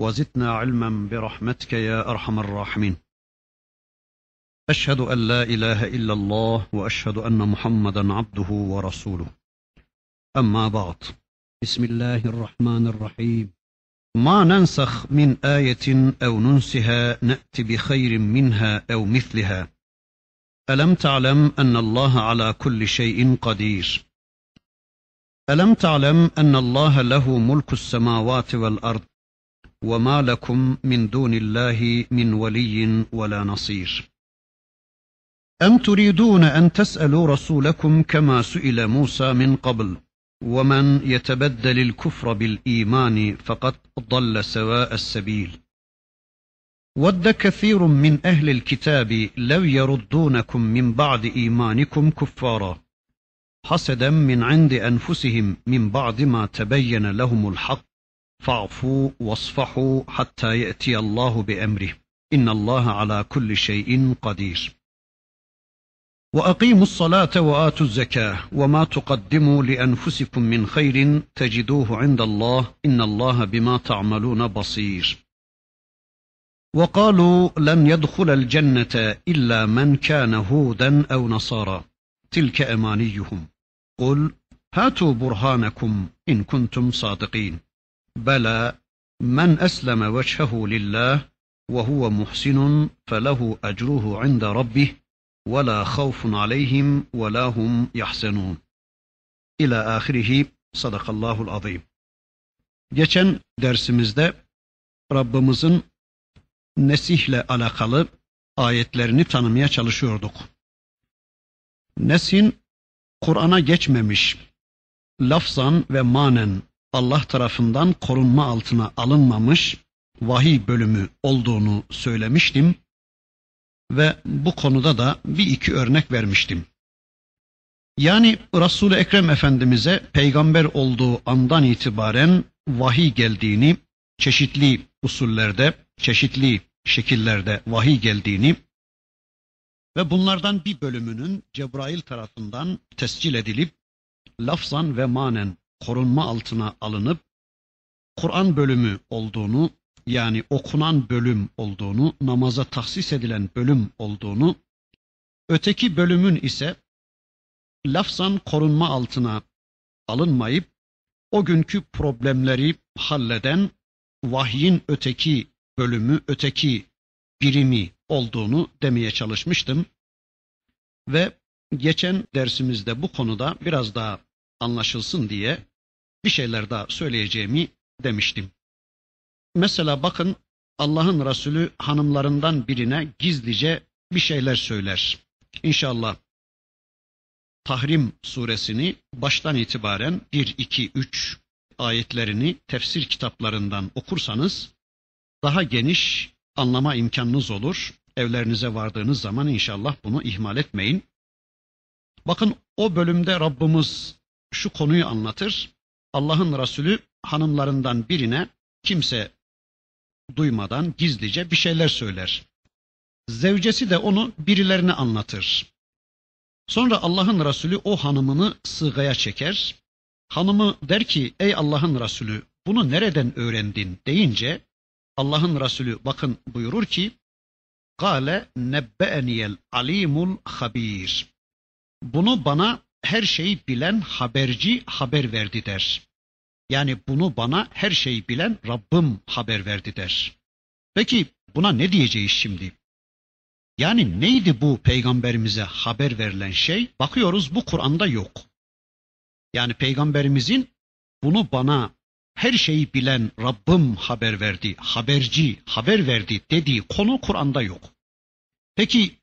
وزدنا علما برحمتك يا أرحم الراحمين. أشهد أن لا إله إلا الله وأشهد أن محمدا عبده ورسوله. أما بعد بسم الله الرحمن الرحيم. ما ننسخ من آية أو ننسها نات بخير منها أو مثلها. ألم تعلم أن الله على كل شيء قدير؟ ألم تعلم أن الله له ملك السماوات والأرض؟ وما لكم من دون الله من ولي ولا نصير. أم تريدون أن تسألوا رسولكم كما سئل موسى من قبل؟ ومن يتبدل الكفر بالإيمان فقد ضل سواء السبيل. ود كثير من أهل الكتاب لو يردونكم من بعد إيمانكم كفارا. حسدا من عند أنفسهم من بعد ما تبين لهم الحق. فاعفوا واصفحوا حتى يأتي الله بأمره. إن الله على كل شيء قدير. وأقيموا الصلاة وآتوا الزكاة وما تقدموا لأنفسكم من خير تجدوه عند الله. إن الله بما تعملون بصير. وقالوا لن يدخل الجنة إلا من كان هودا أو نصارى. تلك أمانيهم. قل هاتوا برهانكم إن كنتم صادقين. Bela men esleme veçhehu lillah ve huve muhsinun felehu ecruhu inde rabbih ve la havfun aleyhim ve la hum yahzenun. İla ahirihi sadakallahul azim. Geçen dersimizde Rabbimizin nesihle alakalı ayetlerini tanımaya çalışıyorduk. Nesin Kur'an'a geçmemiş, lafzan ve manen Allah tarafından korunma altına alınmamış vahiy bölümü olduğunu söylemiştim ve bu konuda da bir iki örnek vermiştim. Yani Resul-i Ekrem Efendimiz'e peygamber olduğu andan itibaren vahiy geldiğini, çeşitli usullerde, çeşitli şekillerde vahiy geldiğini ve bunlardan bir bölümünün Cebrail tarafından tescil edilip lafzan ve manen korunma altına alınıp Kur'an bölümü olduğunu yani okunan bölüm olduğunu, namaza tahsis edilen bölüm olduğunu, öteki bölümün ise lafzan korunma altına alınmayıp o günkü problemleri halleden vahyin öteki bölümü, öteki birimi olduğunu demeye çalışmıştım. Ve geçen dersimizde bu konuda biraz daha anlaşılsın diye bir şeyler daha söyleyeceğimi demiştim. Mesela bakın Allah'ın Resulü hanımlarından birine gizlice bir şeyler söyler. İnşallah Tahrim suresini baştan itibaren 1, 2, 3 ayetlerini tefsir kitaplarından okursanız daha geniş anlama imkanınız olur. Evlerinize vardığınız zaman inşallah bunu ihmal etmeyin. Bakın o bölümde Rabbimiz şu konuyu anlatır. Allah'ın Resulü hanımlarından birine kimse duymadan gizlice bir şeyler söyler. Zevcesi de onu birilerine anlatır. Sonra Allah'ın Resulü o hanımını sığaya çeker. Hanımı der ki ey Allah'ın Resulü bunu nereden öğrendin deyince Allah'ın Resulü bakın buyurur ki Kale nebbe'eniyel alimul habir. Bunu bana her şeyi bilen haberci haber verdi der. Yani bunu bana her şeyi bilen Rabbim haber verdi der. Peki buna ne diyeceğiz şimdi? Yani neydi bu peygamberimize haber verilen şey? Bakıyoruz bu Kur'an'da yok. Yani peygamberimizin bunu bana her şeyi bilen Rabbim haber verdi, haberci haber verdi dediği konu Kur'an'da yok. Peki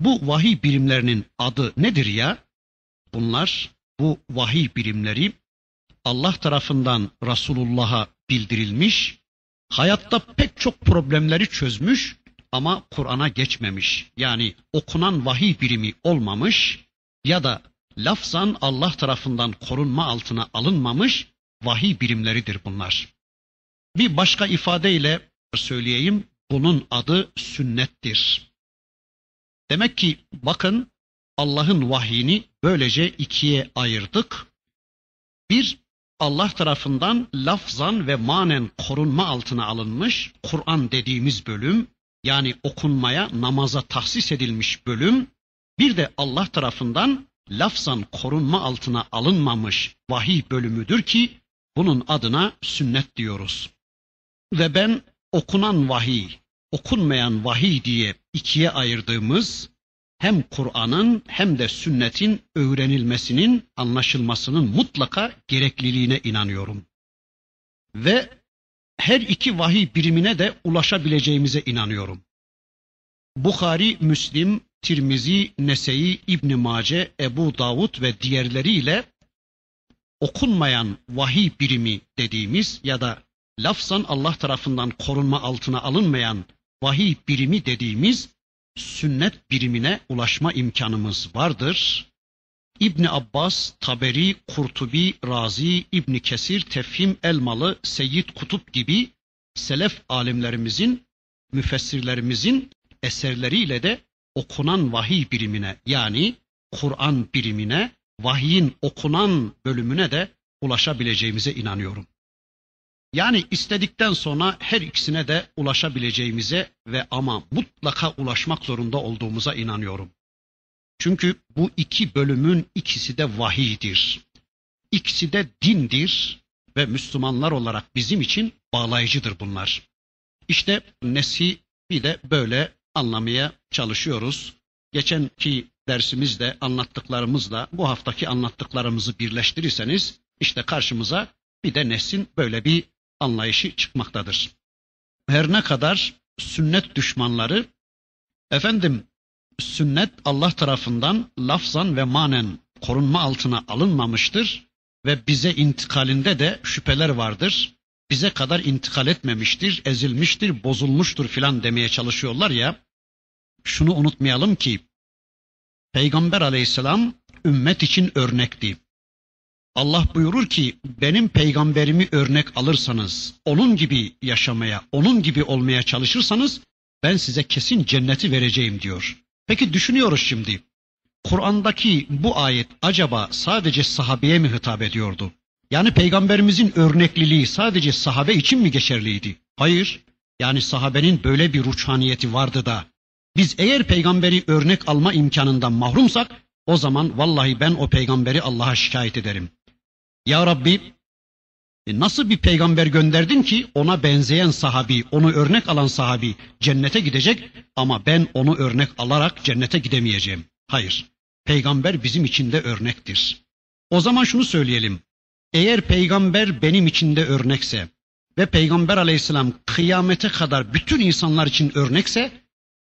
bu vahiy birimlerinin adı nedir ya? Bunlar bu vahiy birimleri Allah tarafından Resulullah'a bildirilmiş, hayatta pek çok problemleri çözmüş, ama Kur'an'a geçmemiş. Yani okunan vahiy birimi olmamış ya da lafzan Allah tarafından korunma altına alınmamış vahiy birimleridir bunlar. Bir başka ifadeyle söyleyeyim, bunun adı sünnettir. Demek ki bakın Allah'ın vahyini böylece ikiye ayırdık. Bir, Allah tarafından lafzan ve manen korunma altına alınmış Kur'an dediğimiz bölüm, yani okunmaya, namaza tahsis edilmiş bölüm, bir de Allah tarafından lafzan korunma altına alınmamış vahiy bölümüdür ki bunun adına sünnet diyoruz. Ve ben okunan vahiy, okunmayan vahiy diye ikiye ayırdığımız hem Kur'an'ın hem de sünnetin öğrenilmesinin, anlaşılmasının mutlaka gerekliliğine inanıyorum. Ve her iki vahiy birimine de ulaşabileceğimize inanıyorum. Bukhari, Müslim, Tirmizi, Nese'i, İbn Mace, Ebu Davud ve diğerleriyle okunmayan vahiy birimi dediğimiz ya da lafzan Allah tarafından korunma altına alınmayan vahiy birimi dediğimiz sünnet birimine ulaşma imkanımız vardır. İbni Abbas, Taberi, Kurtubi, Razi, İbni Kesir, Tefhim Elmalı, Seyyid Kutup gibi selef alimlerimizin, müfessirlerimizin eserleriyle de okunan vahiy birimine yani Kur'an birimine, vahyin okunan bölümüne de ulaşabileceğimize inanıyorum. Yani istedikten sonra her ikisine de ulaşabileceğimize ve ama mutlaka ulaşmak zorunda olduğumuza inanıyorum. Çünkü bu iki bölümün ikisi de vahiydir. İkisi de dindir ve Müslümanlar olarak bizim için bağlayıcıdır bunlar. İşte Nesi bir de böyle anlamaya çalışıyoruz. Geçenki dersimizde anlattıklarımızla bu haftaki anlattıklarımızı birleştirirseniz işte karşımıza bir de nesin böyle bir anlayışı çıkmaktadır. Her ne kadar sünnet düşmanları efendim sünnet Allah tarafından lafzan ve manen korunma altına alınmamıştır ve bize intikalinde de şüpheler vardır. Bize kadar intikal etmemiştir, ezilmiştir, bozulmuştur filan demeye çalışıyorlar ya. Şunu unutmayalım ki Peygamber aleyhisselam ümmet için örnekti. Allah buyurur ki benim peygamberimi örnek alırsanız, onun gibi yaşamaya, onun gibi olmaya çalışırsanız ben size kesin cenneti vereceğim diyor. Peki düşünüyoruz şimdi. Kur'an'daki bu ayet acaba sadece sahabeye mi hitap ediyordu? Yani peygamberimizin örnekliliği sadece sahabe için mi geçerliydi? Hayır. Yani sahabenin böyle bir ruçhaniyeti vardı da biz eğer peygamberi örnek alma imkanından mahrumsak o zaman vallahi ben o peygamberi Allah'a şikayet ederim. Ya Rabbi e nasıl bir peygamber gönderdin ki ona benzeyen sahabi, onu örnek alan sahabi cennete gidecek ama ben onu örnek alarak cennete gidemeyeceğim. Hayır. Peygamber bizim için de örnektir. O zaman şunu söyleyelim. Eğer peygamber benim için de örnekse ve peygamber aleyhisselam kıyamete kadar bütün insanlar için örnekse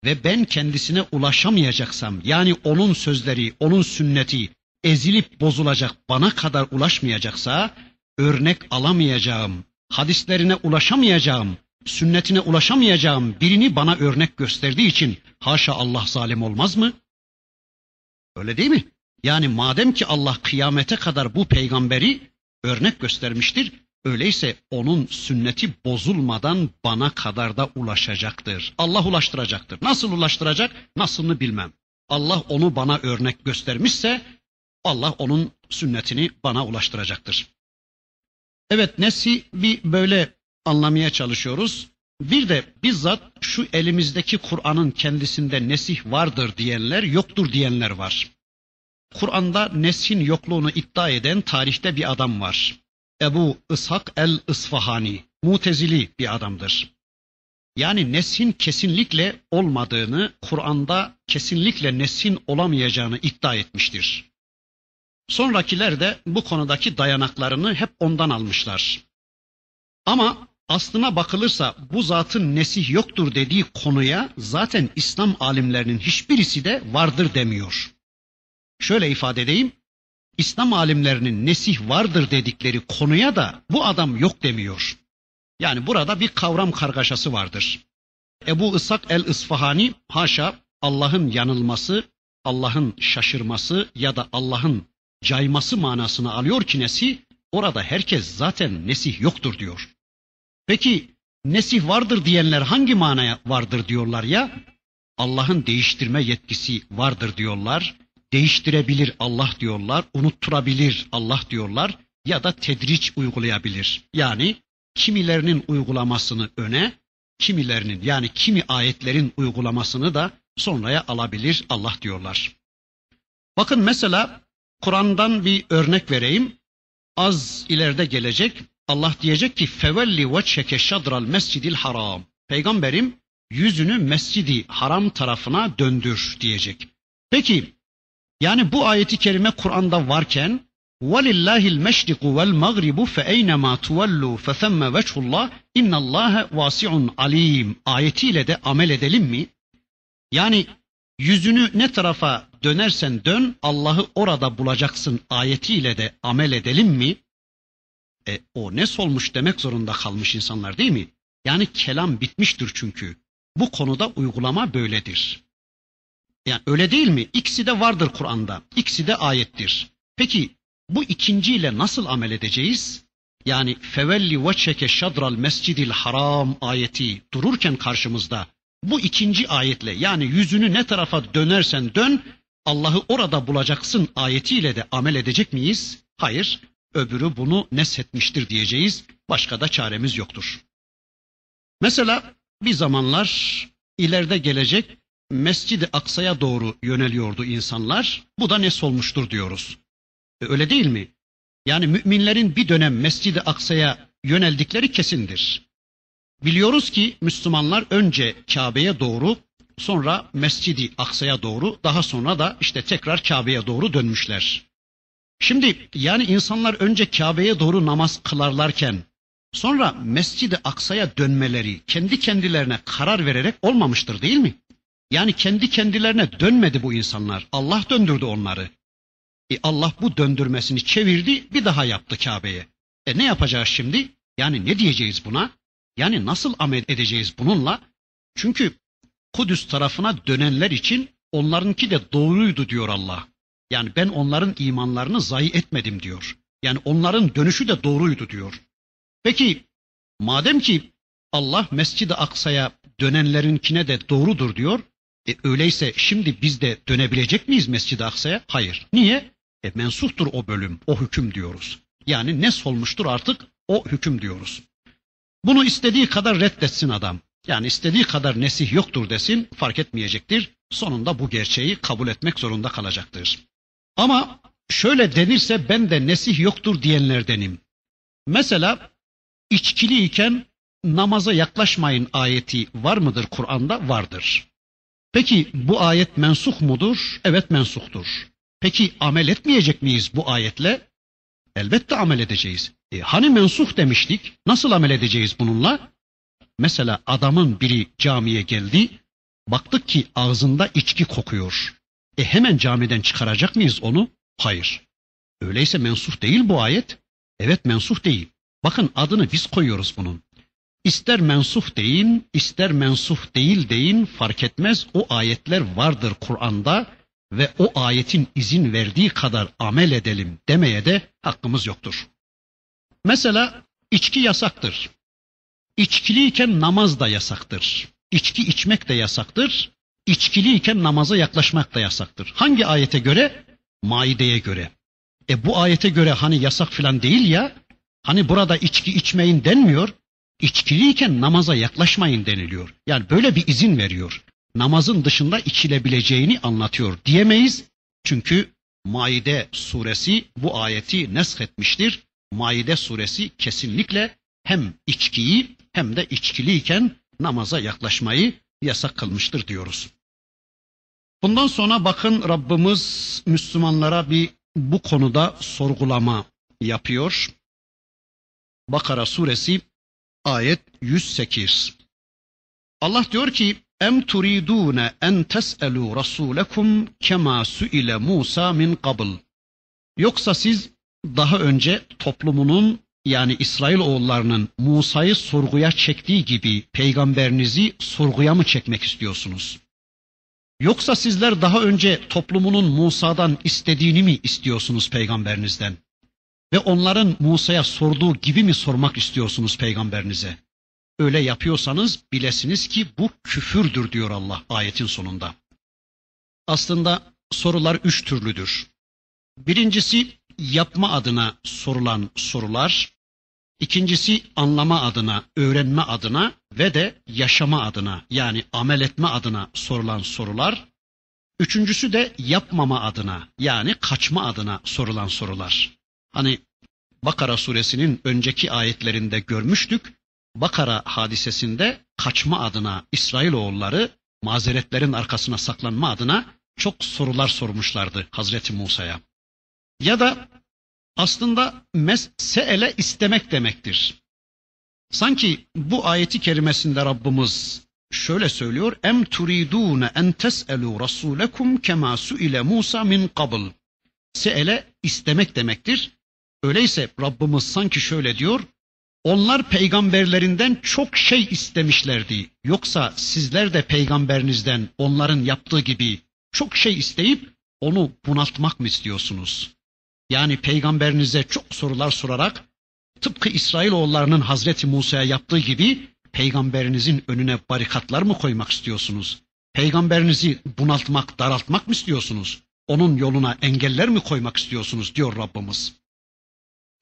ve ben kendisine ulaşamayacaksam yani onun sözleri, onun sünneti ezilip bozulacak bana kadar ulaşmayacaksa örnek alamayacağım, hadislerine ulaşamayacağım, sünnetine ulaşamayacağım birini bana örnek gösterdiği için haşa Allah zalim olmaz mı? Öyle değil mi? Yani madem ki Allah kıyamete kadar bu peygamberi örnek göstermiştir, öyleyse onun sünneti bozulmadan bana kadar da ulaşacaktır. Allah ulaştıracaktır. Nasıl ulaştıracak? Nasılını bilmem. Allah onu bana örnek göstermişse Allah onun sünnetini bana ulaştıracaktır. Evet nesi bir böyle anlamaya çalışıyoruz. Bir de bizzat şu elimizdeki Kur'an'ın kendisinde nesih vardır diyenler, yoktur diyenler var. Kur'an'da nesin yokluğunu iddia eden tarihte bir adam var. Ebu İshak el-Isfahani, mutezili bir adamdır. Yani nesin kesinlikle olmadığını, Kur'an'da kesinlikle nesin olamayacağını iddia etmiştir. Sonrakiler de bu konudaki dayanaklarını hep ondan almışlar. Ama aslına bakılırsa bu zatın nesih yoktur dediği konuya zaten İslam alimlerinin hiçbirisi de vardır demiyor. Şöyle ifade edeyim. İslam alimlerinin nesih vardır dedikleri konuya da bu adam yok demiyor. Yani burada bir kavram kargaşası vardır. Ebu Isak el-Isfahani haşa Allah'ın yanılması, Allah'ın şaşırması ya da Allah'ın cayması manasını alıyor ki nesih, orada herkes zaten nesih yoktur diyor. Peki nesih vardır diyenler hangi manaya vardır diyorlar ya? Allah'ın değiştirme yetkisi vardır diyorlar. Değiştirebilir Allah diyorlar, unutturabilir Allah diyorlar ya da tedriç uygulayabilir. Yani kimilerinin uygulamasını öne, kimilerinin yani kimi ayetlerin uygulamasını da sonraya alabilir Allah diyorlar. Bakın mesela Kur'an'dan bir örnek vereyim. Az ileride gelecek. Allah diyecek ki fevelli veçheke şadral mescidil haram. Peygamberim yüzünü mescidi haram tarafına döndür diyecek. Peki yani bu ayeti kerime Kur'an'da varken وَلِلَّهِ الْمَشْرِقُ وَالْمَغْرِبُ فَاَيْنَمَا تُوَلُّوا فَثَمَّ وَجْهُ اللّٰهِ اِنَّ اللّٰهَ وَاسِعٌ alim ayetiyle de amel edelim mi? Yani yüzünü ne tarafa dönersen dön Allah'ı orada bulacaksın ayetiyle de amel edelim mi? E, o ne solmuş demek zorunda kalmış insanlar değil mi? Yani kelam bitmiştir çünkü. Bu konuda uygulama böyledir. Yani öyle değil mi? İkisi de vardır Kur'an'da. İkisi de ayettir. Peki bu ikinciyle nasıl amel edeceğiz? Yani fevelli veçheke şadral mescidil haram ayeti dururken karşımızda bu ikinci ayetle yani yüzünü ne tarafa dönersen dön Allah'ı orada bulacaksın ayetiyle de amel edecek miyiz? Hayır. Öbürü bunu neshetmiştir diyeceğiz. Başka da çaremiz yoktur. Mesela bir zamanlar ileride gelecek Mescid-i Aksa'ya doğru yöneliyordu insanlar. Bu da nes olmuştur diyoruz. E, öyle değil mi? Yani müminlerin bir dönem Mescid-i Aksa'ya yöneldikleri kesindir. Biliyoruz ki Müslümanlar önce Kabe'ye doğru, sonra Mescid-i Aksa'ya doğru, daha sonra da işte tekrar Kabe'ye doğru dönmüşler. Şimdi yani insanlar önce Kabe'ye doğru namaz kılarlarken sonra Mescid-i Aksa'ya dönmeleri kendi kendilerine karar vererek olmamıştır değil mi? Yani kendi kendilerine dönmedi bu insanlar. Allah döndürdü onları. E Allah bu döndürmesini çevirdi bir daha yaptı Kabe'ye. E ne yapacağız şimdi? Yani ne diyeceğiz buna? Yani nasıl amel edeceğiz bununla? Çünkü Kudüs tarafına dönenler için onlarınki de doğruydu diyor Allah. Yani ben onların imanlarını zayi etmedim diyor. Yani onların dönüşü de doğruydu diyor. Peki madem ki Allah Mescid-i Aksa'ya dönenlerinkine de doğrudur diyor. E öyleyse şimdi biz de dönebilecek miyiz Mescid-i Aksa'ya? Hayır. Niye? E mensuhtur o bölüm, o hüküm diyoruz. Yani ne solmuştur artık o hüküm diyoruz. Bunu istediği kadar reddetsin adam. Yani istediği kadar nesih yoktur desin fark etmeyecektir. Sonunda bu gerçeği kabul etmek zorunda kalacaktır. Ama şöyle denirse ben de nesih yoktur diyenlerdenim. Mesela içkili iken namaza yaklaşmayın ayeti var mıdır Kur'an'da? Vardır. Peki bu ayet mensuh mudur? Evet mensuhtur. Peki amel etmeyecek miyiz bu ayetle? Elbette amel edeceğiz. E, hani mensuh demiştik? Nasıl amel edeceğiz bununla? Mesela adamın biri camiye geldi, baktık ki ağzında içki kokuyor. E hemen camiden çıkaracak mıyız onu? Hayır. Öyleyse mensuh değil bu ayet. Evet mensuh değil. Bakın adını biz koyuyoruz bunun. İster mensuh deyin, ister mensuh değil deyin fark etmez. O ayetler vardır Kur'an'da ve o ayetin izin verdiği kadar amel edelim demeye de hakkımız yoktur. Mesela içki yasaktır. İçkiliyken namaz da yasaktır. İçki içmek de yasaktır. İçkiliyken namaza yaklaşmak da yasaktır. Hangi ayete göre? Maide'ye göre. E bu ayete göre hani yasak filan değil ya. Hani burada içki içmeyin denmiyor. İçkiliyken namaza yaklaşmayın deniliyor. Yani böyle bir izin veriyor. Namazın dışında içilebileceğini anlatıyor diyemeyiz. Çünkü Maide suresi bu ayeti etmiştir. Maide suresi kesinlikle hem içkiyi hem de içkiliyken namaza yaklaşmayı yasak kılmıştır diyoruz. Bundan sonra bakın Rabbimiz Müslümanlara bir bu konuda sorgulama yapıyor. Bakara suresi ayet 108. Allah diyor ki Em turidune en tes'elu rasulakum kema suile Musa min qabl. Yoksa siz daha önce toplumunun yani İsrail oğullarının Musa'yı sorguya çektiği gibi peygamberinizi sorguya mı çekmek istiyorsunuz? Yoksa sizler daha önce toplumunun Musa'dan istediğini mi istiyorsunuz peygamberinizden? Ve onların Musa'ya sorduğu gibi mi sormak istiyorsunuz peygamberinize? Öyle yapıyorsanız bilesiniz ki bu küfürdür diyor Allah ayetin sonunda. Aslında sorular üç türlüdür. Birincisi yapma adına sorulan sorular, ikincisi anlama adına, öğrenme adına ve de yaşama adına yani amel etme adına sorulan sorular, üçüncüsü de yapmama adına yani kaçma adına sorulan sorular. Hani Bakara suresinin önceki ayetlerinde görmüştük. Bakara hadisesinde kaçma adına İsrailoğulları mazeretlerin arkasına saklanma adına çok sorular sormuşlardı Hazreti Musa'ya. Ya da aslında mesele istemek demektir. Sanki bu ayeti kerimesinde Rabbimiz şöyle söylüyor. Em turidune en tes'elu rasulekum kema suile Musa min qabl. Seele istemek demektir. Öyleyse Rabbimiz sanki şöyle diyor. Onlar peygamberlerinden çok şey istemişlerdi. Yoksa sizler de peygamberinizden onların yaptığı gibi çok şey isteyip onu bunaltmak mı istiyorsunuz? Yani peygamberinize çok sorular sorarak tıpkı İsrailoğullarının Hazreti Musa'ya yaptığı gibi peygamberinizin önüne barikatlar mı koymak istiyorsunuz? Peygamberinizi bunaltmak, daraltmak mı istiyorsunuz? Onun yoluna engeller mi koymak istiyorsunuz diyor Rabbimiz.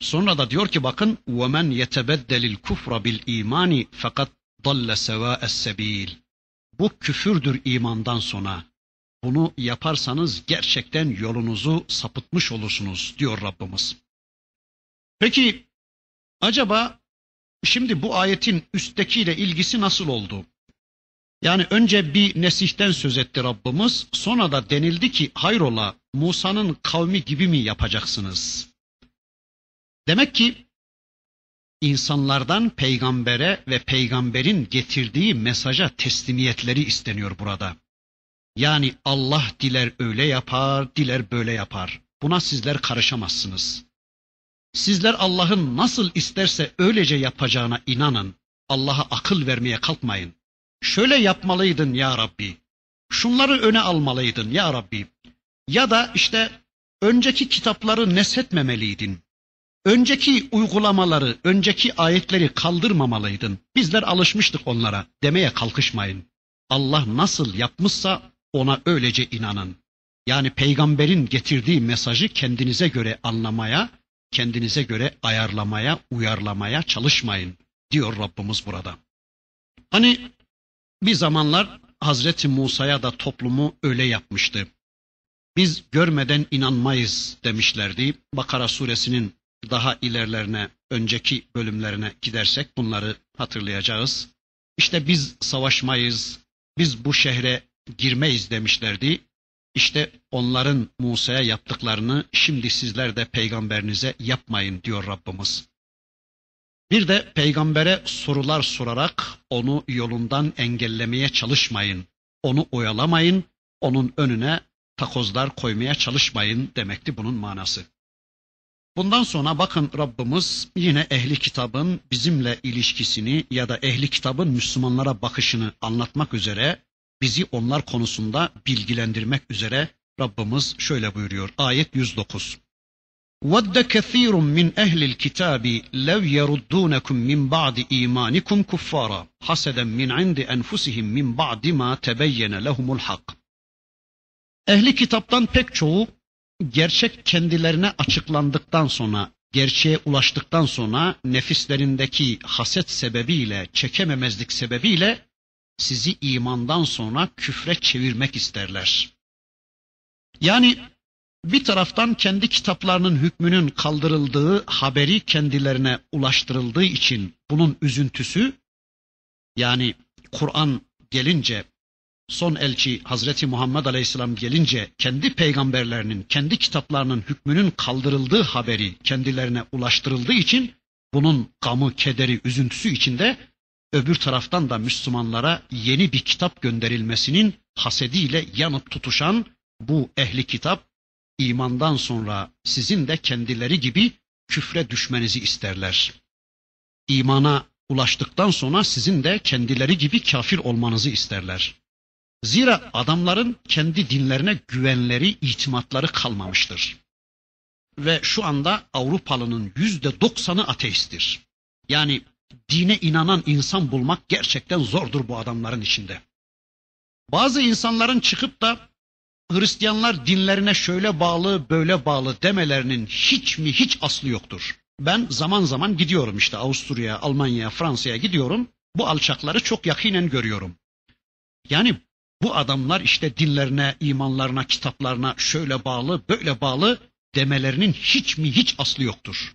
Sonra da diyor ki bakın وَمَنْ يَتَبَدَّلِ الْكُفْرَ بِالْا۪يمَانِ fakat ضَلَّ سَوَاءَ السَّب۪يلِ Bu küfürdür imandan sonra. Bunu yaparsanız gerçekten yolunuzu sapıtmış olursunuz diyor Rabbimiz. Peki acaba şimdi bu ayetin üsttekiyle ilgisi nasıl oldu? Yani önce bir nesihten söz etti Rabbimiz, sonra da denildi ki hayrola Musa'nın kavmi gibi mi yapacaksınız? Demek ki insanlardan peygambere ve peygamberin getirdiği mesaja teslimiyetleri isteniyor burada. Yani Allah diler öyle yapar, diler böyle yapar. Buna sizler karışamazsınız. Sizler Allah'ın nasıl isterse öylece yapacağına inanın. Allah'a akıl vermeye kalkmayın. Şöyle yapmalıydın ya Rabbi. Şunları öne almalıydın ya Rabbi. Ya da işte önceki kitapları neshetmemeliydin. Önceki uygulamaları, önceki ayetleri kaldırmamalıydın. Bizler alışmıştık onlara demeye kalkışmayın. Allah nasıl yapmışsa ona öylece inanın. Yani peygamberin getirdiği mesajı kendinize göre anlamaya, kendinize göre ayarlamaya, uyarlamaya çalışmayın diyor Rabbimiz burada. Hani bir zamanlar Hazreti Musa'ya da toplumu öyle yapmıştı. Biz görmeden inanmayız demişlerdi. Bakara suresinin daha ilerlerine, önceki bölümlerine gidersek bunları hatırlayacağız. İşte biz savaşmayız, biz bu şehre girmeyiz demişlerdi. İşte onların Musa'ya yaptıklarını şimdi sizler de peygamberinize yapmayın diyor Rabbimiz. Bir de peygambere sorular sorarak onu yolundan engellemeye çalışmayın. Onu oyalamayın, onun önüne takozlar koymaya çalışmayın demekti bunun manası. Bundan sonra bakın Rabbimiz yine ehli kitabın bizimle ilişkisini ya da ehli kitabın Müslümanlara bakışını anlatmak üzere bizi onlar konusunda bilgilendirmek üzere Rabbimiz şöyle buyuruyor. Ayet 109. وَدَّ كَثِيرٌ مِّنْ أَهْلِ الْكِتَابِ لَوْ يَرُدُّونَكُمْ مِنْ بَعْدِ إِيمَانِكُمْ كُفَّارًا حَسَدًا مِنْ عِنْدِ أَنْفُسِهِمْ مِنْ بَعْدِ مَا تَبَيَّنَ لَهُمُ الْحَقِّ Ehli kitaptan pek çoğu gerçek kendilerine açıklandıktan sonra, gerçeğe ulaştıktan sonra nefislerindeki haset sebebiyle, çekememezlik sebebiyle sizi imandan sonra küfre çevirmek isterler. Yani bir taraftan kendi kitaplarının hükmünün kaldırıldığı haberi kendilerine ulaştırıldığı için bunun üzüntüsü yani Kur'an gelince son elçi Hazreti Muhammed Aleyhisselam gelince kendi peygamberlerinin, kendi kitaplarının hükmünün kaldırıldığı haberi kendilerine ulaştırıldığı için bunun gamı, kederi, üzüntüsü içinde öbür taraftan da Müslümanlara yeni bir kitap gönderilmesinin hasediyle yanıp tutuşan bu ehli kitap imandan sonra sizin de kendileri gibi küfre düşmenizi isterler. İmana ulaştıktan sonra sizin de kendileri gibi kafir olmanızı isterler. Zira adamların kendi dinlerine güvenleri, itimatları kalmamıştır. Ve şu anda Avrupalının yüzde doksanı ateisttir. Yani dine inanan insan bulmak gerçekten zordur bu adamların içinde. Bazı insanların çıkıp da Hristiyanlar dinlerine şöyle bağlı, böyle bağlı demelerinin hiç mi hiç aslı yoktur. Ben zaman zaman gidiyorum işte Avusturya'ya, Almanya'ya, Fransa'ya gidiyorum. Bu alçakları çok yakinen görüyorum. Yani bu adamlar işte dinlerine, imanlarına, kitaplarına şöyle bağlı, böyle bağlı demelerinin hiç mi hiç aslı yoktur.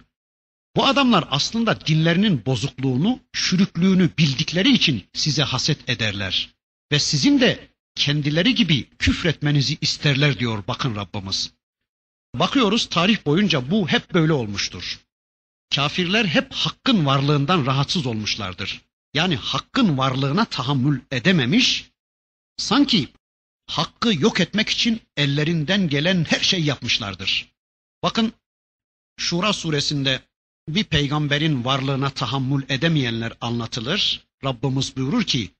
Bu adamlar aslında dinlerinin bozukluğunu, çürüklüğünü bildikleri için size haset ederler. Ve sizin de kendileri gibi küfretmenizi isterler diyor bakın Rabbimiz. Bakıyoruz tarih boyunca bu hep böyle olmuştur. Kafirler hep hakkın varlığından rahatsız olmuşlardır. Yani hakkın varlığına tahammül edememiş, sanki hakkı yok etmek için ellerinden gelen her şey yapmışlardır. Bakın Şura suresinde bir peygamberin varlığına tahammül edemeyenler anlatılır. Rabbimiz buyurur ki: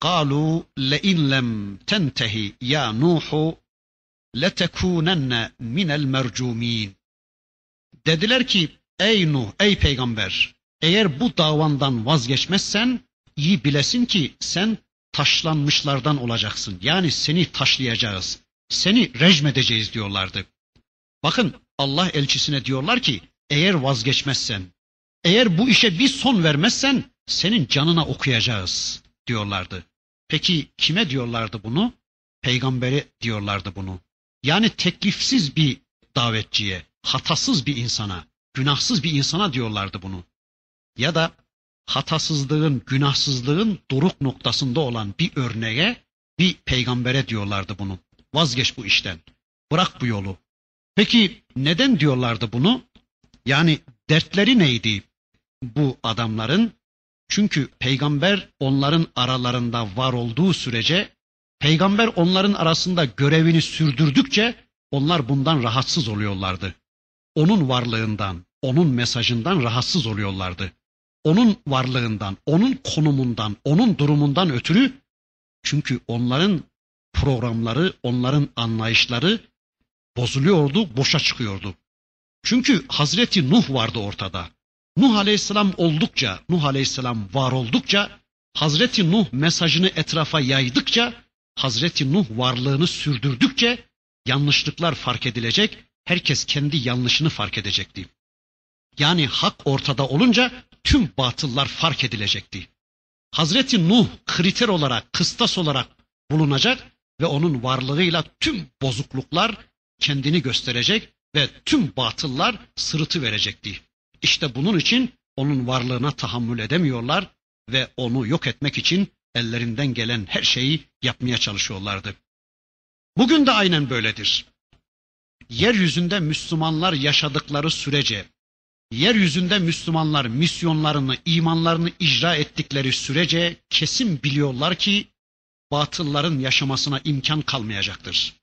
"Kalu le in lem tentehi ya Nuhu letekunenne minel mercumin." Dediler ki: "Ey Nuh, ey peygamber, eğer bu davandan vazgeçmezsen iyi bilesin ki sen taşlanmışlardan olacaksın. Yani seni taşlayacağız. Seni rejmedeceğiz diyorlardı. Bakın Allah elçisine diyorlar ki eğer vazgeçmezsen, eğer bu işe bir son vermezsen senin canına okuyacağız diyorlardı. Peki kime diyorlardı bunu? Peygambere diyorlardı bunu. Yani teklifsiz bir davetçiye, hatasız bir insana, günahsız bir insana diyorlardı bunu. Ya da hatasızlığın, günahsızlığın doruk noktasında olan bir örneğe, bir peygambere diyorlardı bunu. Vazgeç bu işten. Bırak bu yolu. Peki neden diyorlardı bunu? Yani dertleri neydi bu adamların? Çünkü peygamber onların aralarında var olduğu sürece, peygamber onların arasında görevini sürdürdükçe onlar bundan rahatsız oluyorlardı. Onun varlığından, onun mesajından rahatsız oluyorlardı. Onun varlığından, onun konumundan, onun durumundan ötürü çünkü onların programları, onların anlayışları bozuluyordu, boşa çıkıyordu. Çünkü Hazreti Nuh vardı ortada. Nuh Aleyhisselam oldukça, Nuh Aleyhisselam var oldukça, Hazreti Nuh mesajını etrafa yaydıkça, Hazreti Nuh varlığını sürdürdükçe yanlışlıklar fark edilecek, herkes kendi yanlışını fark edecekti. Yani hak ortada olunca tüm batıllar fark edilecekti. Hazreti Nuh kriter olarak, kıstas olarak bulunacak ve onun varlığıyla tüm bozukluklar kendini gösterecek ve tüm batıllar sırıtı verecekti. İşte bunun için onun varlığına tahammül edemiyorlar ve onu yok etmek için ellerinden gelen her şeyi yapmaya çalışıyorlardı. Bugün de aynen böyledir. Yeryüzünde Müslümanlar yaşadıkları sürece, yeryüzünde Müslümanlar misyonlarını, imanlarını icra ettikleri sürece kesin biliyorlar ki batılların yaşamasına imkan kalmayacaktır.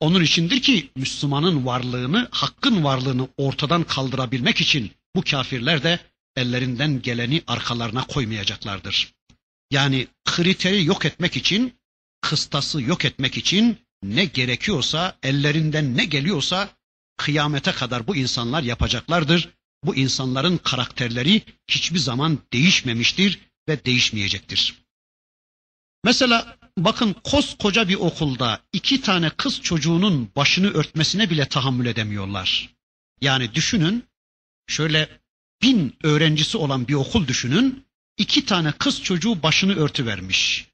Onun içindir ki Müslümanın varlığını, hakkın varlığını ortadan kaldırabilmek için bu kafirler de ellerinden geleni arkalarına koymayacaklardır. Yani kriteri yok etmek için, kıstası yok etmek için ne gerekiyorsa, ellerinden ne geliyorsa kıyamete kadar bu insanlar yapacaklardır. Bu insanların karakterleri hiçbir zaman değişmemiştir ve değişmeyecektir. Mesela bakın koskoca bir okulda iki tane kız çocuğunun başını örtmesine bile tahammül edemiyorlar. Yani düşünün şöyle bin öğrencisi olan bir okul düşünün iki tane kız çocuğu başını örtüvermiş.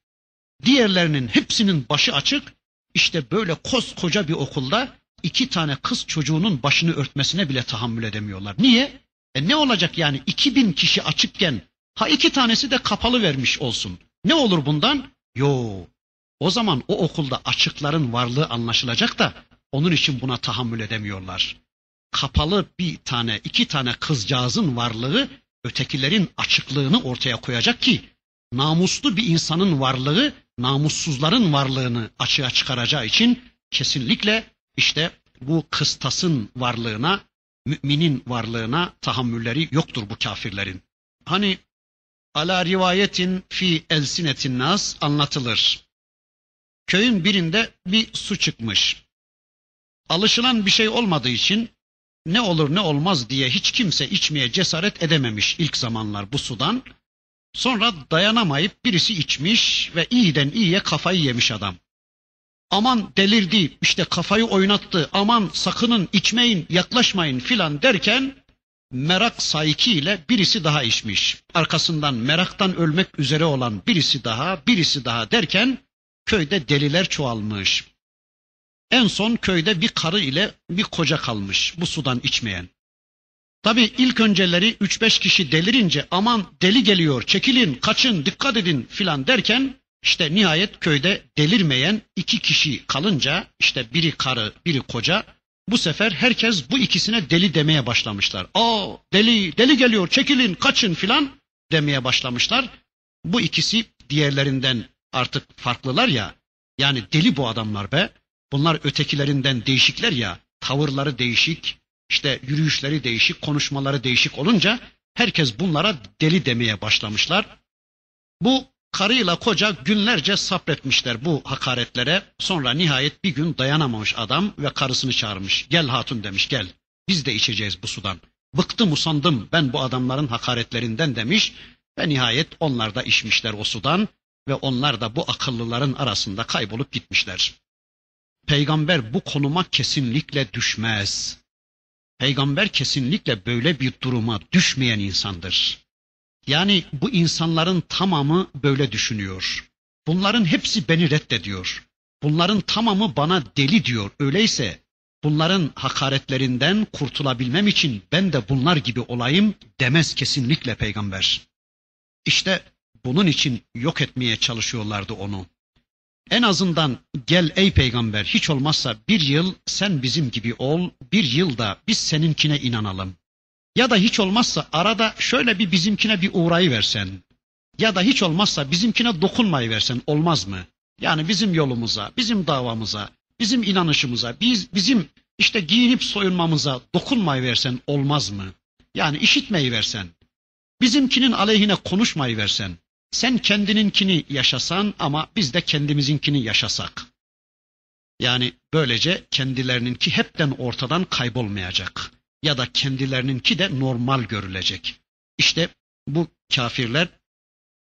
Diğerlerinin hepsinin başı açık işte böyle koskoca bir okulda iki tane kız çocuğunun başını örtmesine bile tahammül edemiyorlar. Niye? E ne olacak yani iki bin kişi açıkken ha iki tanesi de kapalı vermiş olsun. Ne olur bundan? Yo. O zaman o okulda açıkların varlığı anlaşılacak da onun için buna tahammül edemiyorlar. Kapalı bir tane, iki tane kızcağızın varlığı ötekilerin açıklığını ortaya koyacak ki namuslu bir insanın varlığı namussuzların varlığını açığa çıkaracağı için kesinlikle işte bu kıstasın varlığına Müminin varlığına tahammülleri yoktur bu kafirlerin. Hani ala rivayetin fi elsinetin nas anlatılır. Köyün birinde bir su çıkmış. Alışılan bir şey olmadığı için ne olur ne olmaz diye hiç kimse içmeye cesaret edememiş ilk zamanlar bu sudan. Sonra dayanamayıp birisi içmiş ve iyiden iyiye kafayı yemiş adam. Aman delirdi, işte kafayı oynattı, aman sakının içmeyin, yaklaşmayın filan derken merak saykiyle birisi daha içmiş. Arkasından meraktan ölmek üzere olan birisi daha, birisi daha derken köyde deliler çoğalmış. En son köyde bir karı ile bir koca kalmış bu sudan içmeyen. Tabi ilk önceleri 3-5 kişi delirince aman deli geliyor çekilin kaçın dikkat edin filan derken işte nihayet köyde delirmeyen iki kişi kalınca işte biri karı biri koca bu sefer herkes bu ikisine deli demeye başlamışlar. Aa deli deli geliyor çekilin kaçın filan demeye başlamışlar. Bu ikisi diğerlerinden artık farklılar ya yani deli bu adamlar be. Bunlar ötekilerinden değişikler ya tavırları değişik işte yürüyüşleri değişik konuşmaları değişik olunca herkes bunlara deli demeye başlamışlar. Bu karıyla koca günlerce sabretmişler bu hakaretlere. Sonra nihayet bir gün dayanamamış adam ve karısını çağırmış. Gel hatun demiş gel. Biz de içeceğiz bu sudan. Bıktım usandım ben bu adamların hakaretlerinden demiş. Ve nihayet onlar da içmişler o sudan ve onlar da bu akıllıların arasında kaybolup gitmişler. Peygamber bu konuma kesinlikle düşmez. Peygamber kesinlikle böyle bir duruma düşmeyen insandır. Yani bu insanların tamamı böyle düşünüyor. Bunların hepsi beni reddediyor. Bunların tamamı bana deli diyor. Öyleyse bunların hakaretlerinden kurtulabilmem için ben de bunlar gibi olayım demez kesinlikle peygamber. İşte bunun için yok etmeye çalışıyorlardı onu. En azından gel ey peygamber hiç olmazsa bir yıl sen bizim gibi ol, bir yıl da biz seninkine inanalım. Ya da hiç olmazsa arada şöyle bir bizimkine bir uğrayı versen. Ya da hiç olmazsa bizimkine dokunmayı versen olmaz mı? Yani bizim yolumuza, bizim davamıza, bizim inanışımıza, biz bizim işte giyinip soyunmamıza dokunmayı versen olmaz mı? Yani işitmeyi versen. Bizimkinin aleyhine konuşmayı versen. Sen kendininkini yaşasan ama biz de kendimizinkini yaşasak. Yani böylece kendilerininki hepten ortadan kaybolmayacak ya da kendilerininki de normal görülecek. İşte bu kafirler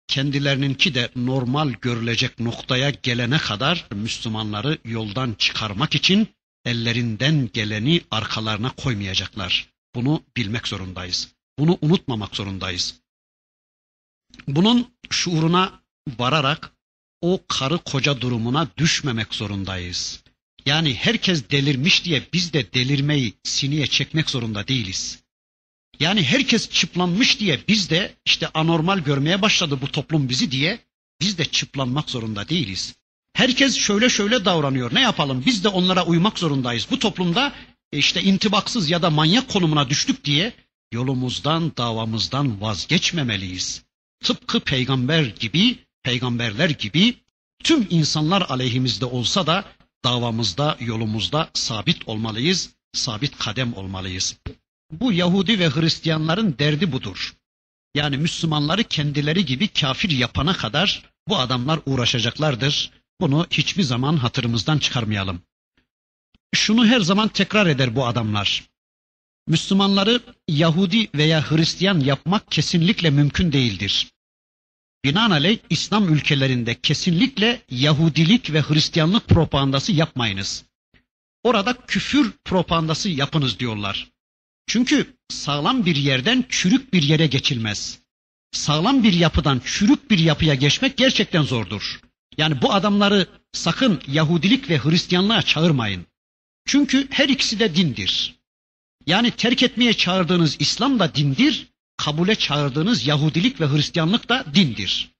kendilerininki de normal görülecek noktaya gelene kadar Müslümanları yoldan çıkarmak için ellerinden geleni arkalarına koymayacaklar. Bunu bilmek zorundayız. Bunu unutmamak zorundayız. Bunun şuuruna vararak o karı koca durumuna düşmemek zorundayız. Yani herkes delirmiş diye biz de delirmeyi siniye çekmek zorunda değiliz. Yani herkes çıplanmış diye biz de işte anormal görmeye başladı bu toplum bizi diye biz de çıplanmak zorunda değiliz. Herkes şöyle şöyle davranıyor. Ne yapalım? Biz de onlara uymak zorundayız. Bu toplumda işte intibaksız ya da manyak konumuna düştük diye yolumuzdan, davamızdan vazgeçmemeliyiz. Tıpkı peygamber gibi, peygamberler gibi tüm insanlar aleyhimizde olsa da davamızda, yolumuzda sabit olmalıyız, sabit kadem olmalıyız. Bu Yahudi ve Hristiyanların derdi budur. Yani Müslümanları kendileri gibi kafir yapana kadar bu adamlar uğraşacaklardır. Bunu hiçbir zaman hatırımızdan çıkarmayalım. Şunu her zaman tekrar eder bu adamlar. Müslümanları Yahudi veya Hristiyan yapmak kesinlikle mümkün değildir. Binaenaleyh İslam ülkelerinde kesinlikle Yahudilik ve Hristiyanlık propagandası yapmayınız. Orada küfür propagandası yapınız diyorlar. Çünkü sağlam bir yerden çürük bir yere geçilmez. Sağlam bir yapıdan çürük bir yapıya geçmek gerçekten zordur. Yani bu adamları sakın Yahudilik ve Hristiyanlığa çağırmayın. Çünkü her ikisi de dindir. Yani terk etmeye çağırdığınız İslam da dindir, kabule çağırdığınız Yahudilik ve Hristiyanlık da dindir.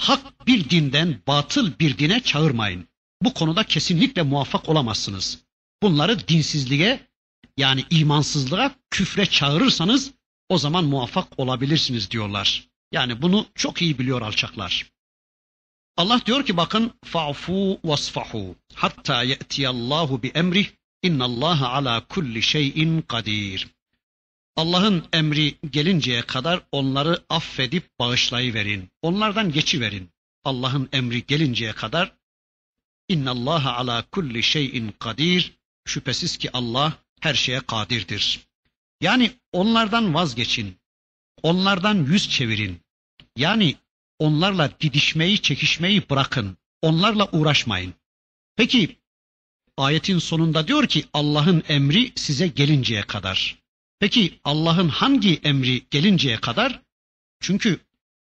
Hak bir dinden batıl bir dine çağırmayın. Bu konuda kesinlikle muvaffak olamazsınız. Bunları dinsizliğe yani imansızlığa, küfre çağırırsanız o zaman muvaffak olabilirsiniz diyorlar. Yani bunu çok iyi biliyor alçaklar. Allah diyor ki bakın fa'fu vasfahu hatta ye'tiyallahu bi emrih innallaha ala kulli şeyin kadir. Allah'ın emri gelinceye kadar onları affedip bağışlayıverin. Onlardan geçiverin. Allah'ın emri gelinceye kadar İnnallaha ala kulli şeyin kadir. Şüphesiz ki Allah her şeye kadirdir. Yani onlardan vazgeçin. Onlardan yüz çevirin. Yani onlarla didişmeyi, çekişmeyi bırakın. Onlarla uğraşmayın. Peki ayetin sonunda diyor ki Allah'ın emri size gelinceye kadar. Peki Allah'ın hangi emri gelinceye kadar? Çünkü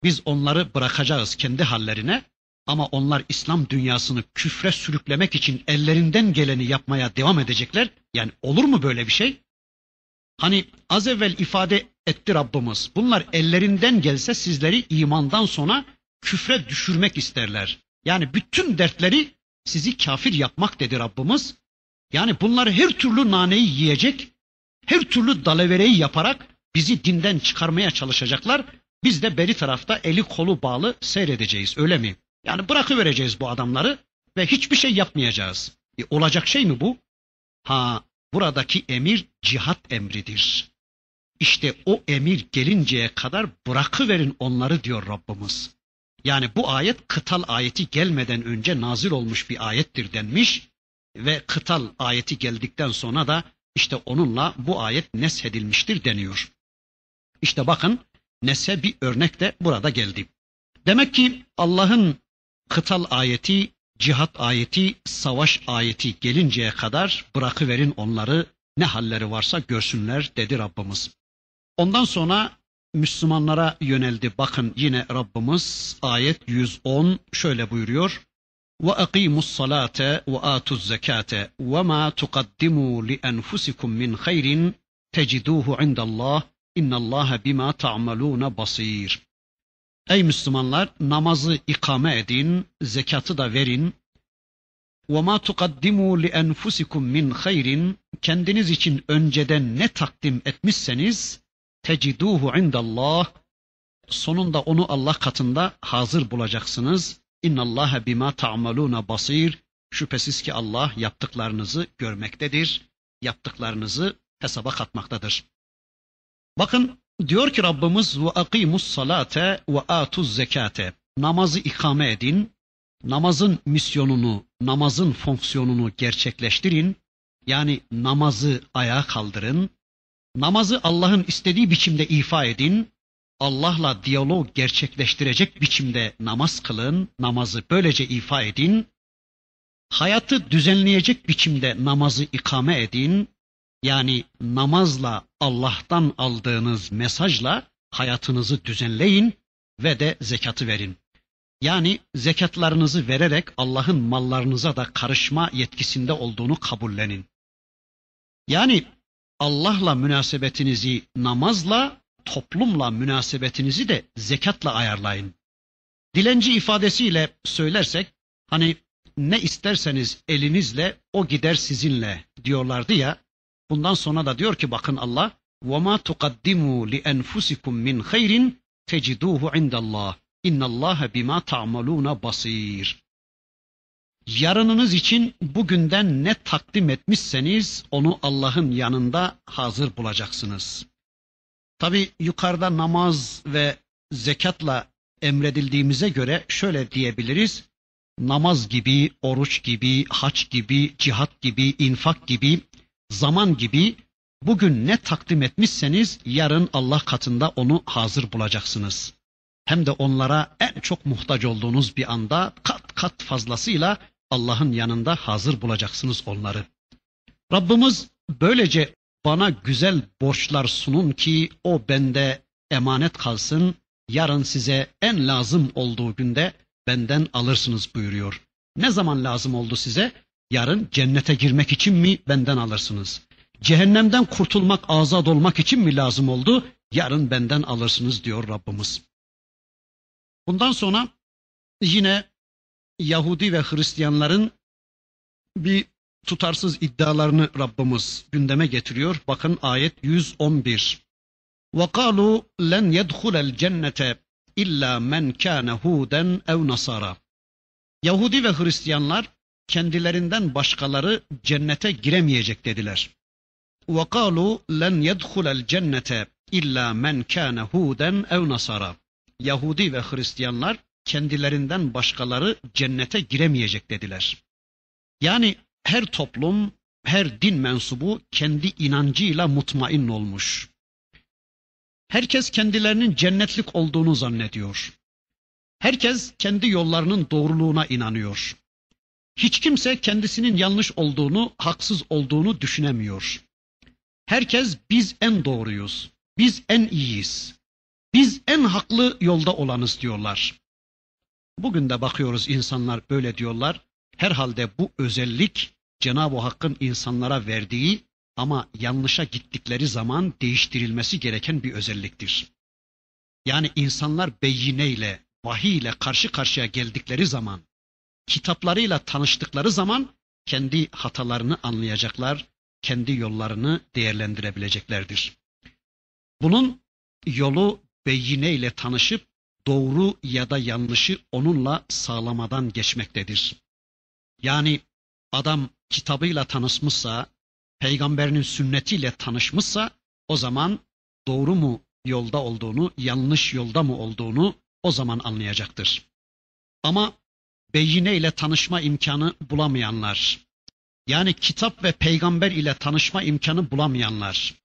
biz onları bırakacağız kendi hallerine ama onlar İslam dünyasını küfre sürüklemek için ellerinden geleni yapmaya devam edecekler. Yani olur mu böyle bir şey? Hani az evvel ifade etti Rabbimiz. Bunlar ellerinden gelse sizleri imandan sonra küfre düşürmek isterler. Yani bütün dertleri sizi kafir yapmak dedi Rabbimiz. Yani bunları her türlü naneyi yiyecek, her türlü dalavereyi yaparak bizi dinden çıkarmaya çalışacaklar. Biz de beri tarafta eli kolu bağlı seyredeceğiz öyle mi? Yani bırakıvereceğiz bu adamları ve hiçbir şey yapmayacağız. E, olacak şey mi bu? Ha buradaki emir cihat emridir. İşte o emir gelinceye kadar bırakıverin onları diyor Rabbimiz. Yani bu ayet kıtal ayeti gelmeden önce nazil olmuş bir ayettir denmiş ve kıtal ayeti geldikten sonra da işte onunla bu ayet neshedilmiştir deniyor. İşte bakın nese bir örnek de burada geldi. Demek ki Allah'ın kıtal ayeti, cihat ayeti, savaş ayeti gelinceye kadar bırakıverin onları ne halleri varsa görsünler dedi Rabbimiz. Ondan sonra Müslümanlara yöneldi. Bakın yine Rabbimiz ayet 110 şöyle buyuruyor Ve akimus salate ve atuz zekate ve ma tuqaddimu li enfusikum min hayrin teciduhu indallah innallaha bima ta'maluna basir. Ey Müslümanlar namazı ikame edin, zekatı da verin. وَمَا تُقَدِّمُوا لِأَنْفُسِكُمْ min hayrin Kendiniz için önceden ne takdim etmişseniz teciduhu indallah sonunda onu Allah katında hazır bulacaksınız. İnnallaha bima ta'maluna basir. Şüphesiz ki Allah yaptıklarınızı görmektedir. Yaptıklarınızı hesaba katmaktadır. Bakın diyor ki Rabbimiz ve akimus salate ve atuz zekate. Namazı ikame edin. Namazın misyonunu, namazın fonksiyonunu gerçekleştirin. Yani namazı ayağa kaldırın. Namazı Allah'ın istediği biçimde ifa edin. Allah'la diyalog gerçekleştirecek biçimde namaz kılın, namazı böylece ifa edin. Hayatı düzenleyecek biçimde namazı ikame edin. Yani namazla Allah'tan aldığınız mesajla hayatınızı düzenleyin ve de zekatı verin. Yani zekatlarınızı vererek Allah'ın mallarınıza da karışma yetkisinde olduğunu kabullenin. Yani Allah'la münasebetinizi namazla, toplumla münasebetinizi de zekatla ayarlayın. Dilenci ifadesiyle söylersek hani ne isterseniz elinizle o gider sizinle diyorlardı ya. Bundan sonra da diyor ki bakın Allah وَمَا تُقَدِّمُوا لِأَنْفُسِكُمْ مِنْ خَيْرٍ تَجِدُوهُ عِنْدَ اللّٰهِ اِنَّ اللّٰهَ بِمَا تَعْمَلُونَ basir. Yarınınız için bugünden ne takdim etmişseniz onu Allah'ın yanında hazır bulacaksınız. Tabi yukarıda namaz ve zekatla emredildiğimize göre şöyle diyebiliriz. Namaz gibi, oruç gibi, haç gibi, cihat gibi, infak gibi, zaman gibi bugün ne takdim etmişseniz yarın Allah katında onu hazır bulacaksınız. Hem de onlara en çok muhtaç olduğunuz bir anda kat kat fazlasıyla Allah'ın yanında hazır bulacaksınız onları. Rabbimiz böylece bana güzel borçlar sunun ki o bende emanet kalsın. Yarın size en lazım olduğu günde benden alırsınız buyuruyor. Ne zaman lazım oldu size? Yarın cennete girmek için mi benden alırsınız? Cehennemden kurtulmak, azad olmak için mi lazım oldu? Yarın benden alırsınız diyor Rabbimiz. Bundan sonra yine Yahudi ve Hristiyanların bir tutarsız iddialarını Rabbimiz gündeme getiriyor. Bakın ayet 111. وَقَالُوا لَنْ يَدْخُلَ الْجَنَّةَ illa men kana huden ev nasara. Yahudi ve Hristiyanlar kendilerinden başkaları cennete giremeyecek dediler. وَقَالُوا لَنْ يَدْخُلَ الْجَنَّةَ illa men kâne huden ev nasara. Yahudi ve Hristiyanlar kendilerinden başkaları cennete giremeyecek dediler. Yani her toplum, her din mensubu kendi inancıyla mutmain olmuş. Herkes kendilerinin cennetlik olduğunu zannediyor. Herkes kendi yollarının doğruluğuna inanıyor. Hiç kimse kendisinin yanlış olduğunu, haksız olduğunu düşünemiyor. Herkes biz en doğruyuz, biz en iyiyiz, biz en haklı yolda olanız diyorlar. Bugün de bakıyoruz insanlar böyle diyorlar. Herhalde bu özellik Cenab-ı Hakk'ın insanlara verdiği ama yanlışa gittikleri zaman değiştirilmesi gereken bir özelliktir. Yani insanlar beyineyle, vahiy ile karşı karşıya geldikleri zaman, kitaplarıyla tanıştıkları zaman kendi hatalarını anlayacaklar, kendi yollarını değerlendirebileceklerdir. Bunun yolu beyineyle tanışıp doğru ya da yanlışı onunla sağlamadan geçmektedir. Yani adam kitabıyla tanışmışsa, peygamberinin sünnetiyle tanışmışsa o zaman doğru mu yolda olduğunu, yanlış yolda mı olduğunu o zaman anlayacaktır. Ama beyine ile tanışma imkanı bulamayanlar, yani kitap ve peygamber ile tanışma imkanı bulamayanlar,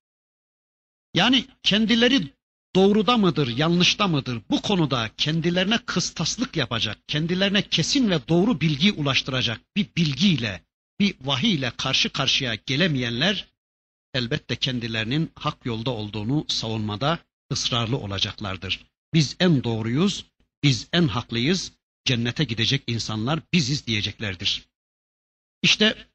yani kendileri doğruda mıdır, yanlışta mıdır bu konuda kendilerine kıstaslık yapacak, kendilerine kesin ve doğru bilgi ulaştıracak bir bilgiyle, bir vahiy ile karşı karşıya gelemeyenler elbette kendilerinin hak yolda olduğunu savunmada ısrarlı olacaklardır. Biz en doğruyuz, biz en haklıyız, cennete gidecek insanlar biziz diyeceklerdir. İşte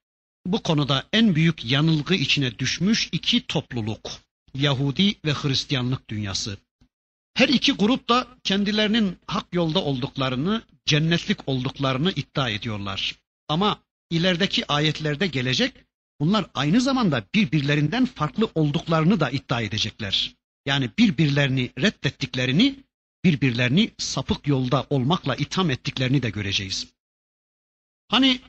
bu konuda en büyük yanılgı içine düşmüş iki topluluk. Yahudi ve Hristiyanlık dünyası. Her iki grup da kendilerinin hak yolda olduklarını, cennetlik olduklarını iddia ediyorlar. Ama ilerideki ayetlerde gelecek, bunlar aynı zamanda birbirlerinden farklı olduklarını da iddia edecekler. Yani birbirlerini reddettiklerini, birbirlerini sapık yolda olmakla itham ettiklerini de göreceğiz. Hani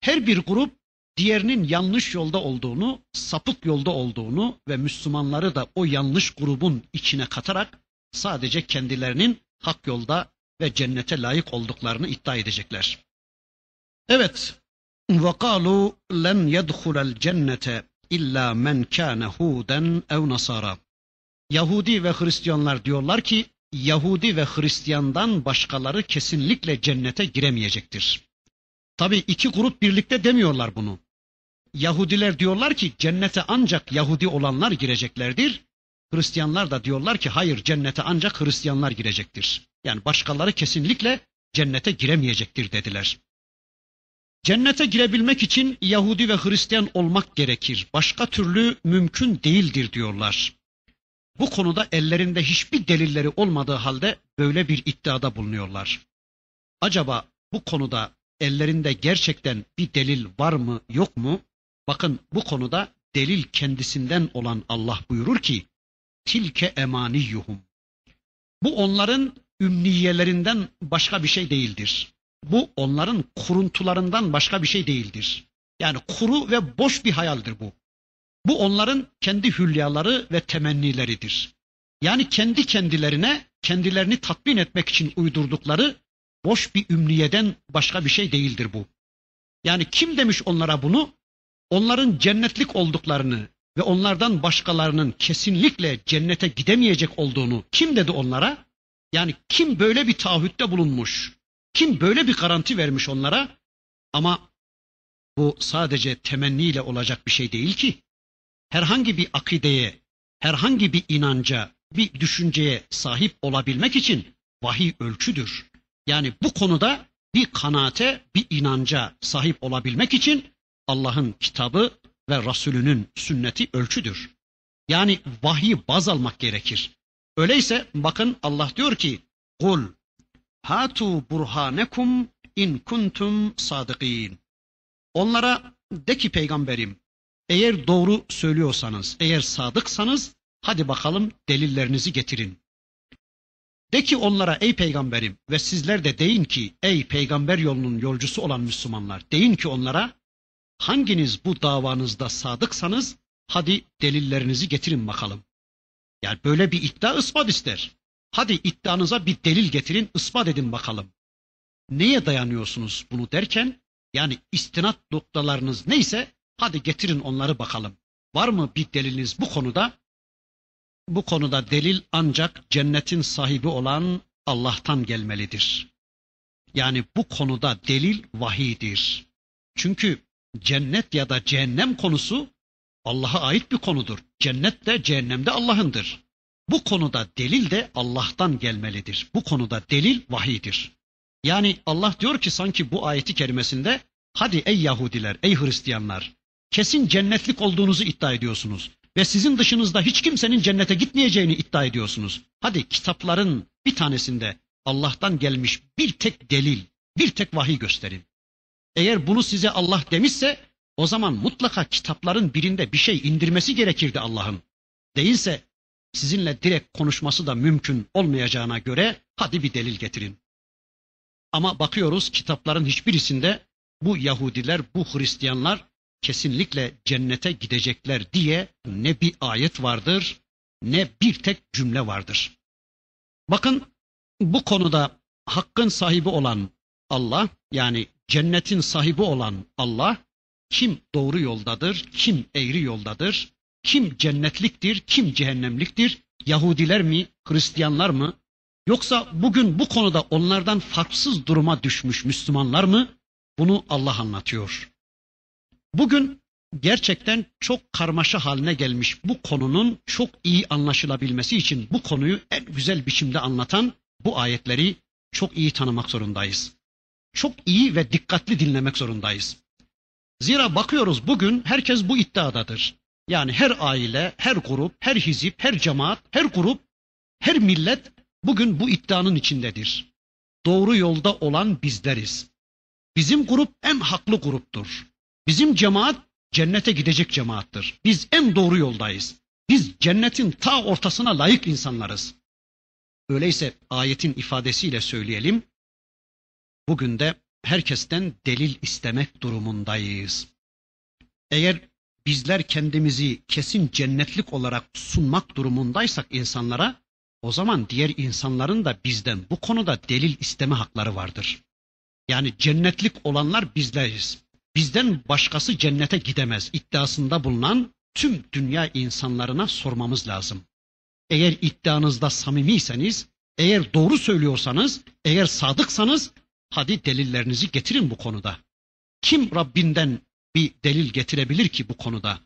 her bir grup diğerinin yanlış yolda olduğunu, sapık yolda olduğunu ve Müslümanları da o yanlış grubun içine katarak sadece kendilerinin hak yolda ve cennete layık olduklarını iddia edecekler. Evet, وَقَالُوا لَنْ يَدْخُلَ الْجَنَّةَ illa men kâne huden ev nasara. Yahudi ve Hristiyanlar diyorlar ki Yahudi ve Hristiyandan başkaları kesinlikle cennete giremeyecektir. Tabi iki grup birlikte demiyorlar bunu. Yahudiler diyorlar ki cennete ancak Yahudi olanlar gireceklerdir. Hristiyanlar da diyorlar ki hayır cennete ancak Hristiyanlar girecektir. Yani başkaları kesinlikle cennete giremeyecektir dediler. Cennete girebilmek için Yahudi ve Hristiyan olmak gerekir. Başka türlü mümkün değildir diyorlar. Bu konuda ellerinde hiçbir delilleri olmadığı halde böyle bir iddiada bulunuyorlar. Acaba bu konuda ellerinde gerçekten bir delil var mı yok mu? Bakın bu konuda delil kendisinden olan Allah buyurur ki tilke emaniyuhum. Bu onların ümniyelerinden başka bir şey değildir. Bu onların kuruntularından başka bir şey değildir. Yani kuru ve boş bir hayaldir bu. Bu onların kendi hülyaları ve temennileridir. Yani kendi kendilerine, kendilerini tatmin etmek için uydurdukları boş bir ümniyeden başka bir şey değildir bu. Yani kim demiş onlara bunu? Onların cennetlik olduklarını ve onlardan başkalarının kesinlikle cennete gidemeyecek olduğunu kim dedi onlara? Yani kim böyle bir taahhütte bulunmuş? Kim böyle bir garanti vermiş onlara? Ama bu sadece temenniyle olacak bir şey değil ki. Herhangi bir akideye, herhangi bir inanca, bir düşünceye sahip olabilmek için vahiy ölçüdür. Yani bu konuda bir kanaate, bir inanca sahip olabilmek için Allah'ın kitabı ve Resulünün sünneti ölçüdür. Yani vahyi baz almak gerekir. Öyleyse bakın Allah diyor ki kul hatu burhanekum in kuntum sadıkin. Onlara de ki peygamberim eğer doğru söylüyorsanız, eğer sadıksanız hadi bakalım delillerinizi getirin. De ki onlara ey peygamberim ve sizler de deyin ki ey peygamber yolunun yolcusu olan Müslümanlar deyin ki onlara Hanginiz bu davanızda sadıksanız Hadi delillerinizi getirin bakalım. Yani böyle bir iddia ispat ister. Hadi iddianıza bir delil getirin, ispat edin bakalım. Neye dayanıyorsunuz bunu derken? Yani istinat noktalarınız neyse hadi getirin onları bakalım. Var mı bir deliliniz bu konuda? Bu konuda delil ancak cennetin sahibi olan Allah'tan gelmelidir. Yani bu konuda delil vahiydir. Çünkü cennet ya da cehennem konusu Allah'a ait bir konudur. Cennet de cehennem de Allah'ındır. Bu konuda delil de Allah'tan gelmelidir. Bu konuda delil vahiydir. Yani Allah diyor ki sanki bu ayeti kerimesinde hadi ey Yahudiler, ey Hristiyanlar kesin cennetlik olduğunuzu iddia ediyorsunuz ve sizin dışınızda hiç kimsenin cennete gitmeyeceğini iddia ediyorsunuz. Hadi kitapların bir tanesinde Allah'tan gelmiş bir tek delil, bir tek vahiy gösterin. Eğer bunu size Allah demişse o zaman mutlaka kitapların birinde bir şey indirmesi gerekirdi Allah'ın. Değilse sizinle direkt konuşması da mümkün olmayacağına göre hadi bir delil getirin. Ama bakıyoruz kitapların hiçbirisinde bu Yahudiler, bu Hristiyanlar kesinlikle cennete gidecekler diye ne bir ayet vardır ne bir tek cümle vardır. Bakın bu konuda hakkın sahibi olan Allah yani cennetin sahibi olan Allah kim doğru yoldadır, kim eğri yoldadır, kim cennetliktir, kim cehennemliktir, Yahudiler mi, Hristiyanlar mı, yoksa bugün bu konuda onlardan farksız duruma düşmüş Müslümanlar mı? Bunu Allah anlatıyor. Bugün gerçekten çok karmaşa haline gelmiş bu konunun çok iyi anlaşılabilmesi için bu konuyu en güzel biçimde anlatan bu ayetleri çok iyi tanımak zorundayız. Çok iyi ve dikkatli dinlemek zorundayız. Zira bakıyoruz bugün herkes bu iddiadadır. Yani her aile, her grup, her hizip, her cemaat, her grup, her millet bugün bu iddianın içindedir. Doğru yolda olan bizleriz. Bizim grup en haklı gruptur. Bizim cemaat cennete gidecek cemaattir. Biz en doğru yoldayız. Biz cennetin ta ortasına layık insanlarız. Öyleyse ayetin ifadesiyle söyleyelim. Bugün de herkesten delil istemek durumundayız. Eğer bizler kendimizi kesin cennetlik olarak sunmak durumundaysak insanlara, o zaman diğer insanların da bizden bu konuda delil isteme hakları vardır. Yani cennetlik olanlar bizleriz. Bizden başkası cennete gidemez iddiasında bulunan tüm dünya insanlarına sormamız lazım. Eğer iddianızda samimiyseniz, eğer doğru söylüyorsanız, eğer sadıksanız hadi delillerinizi getirin bu konuda. Kim Rabbinden bir delil getirebilir ki bu konuda?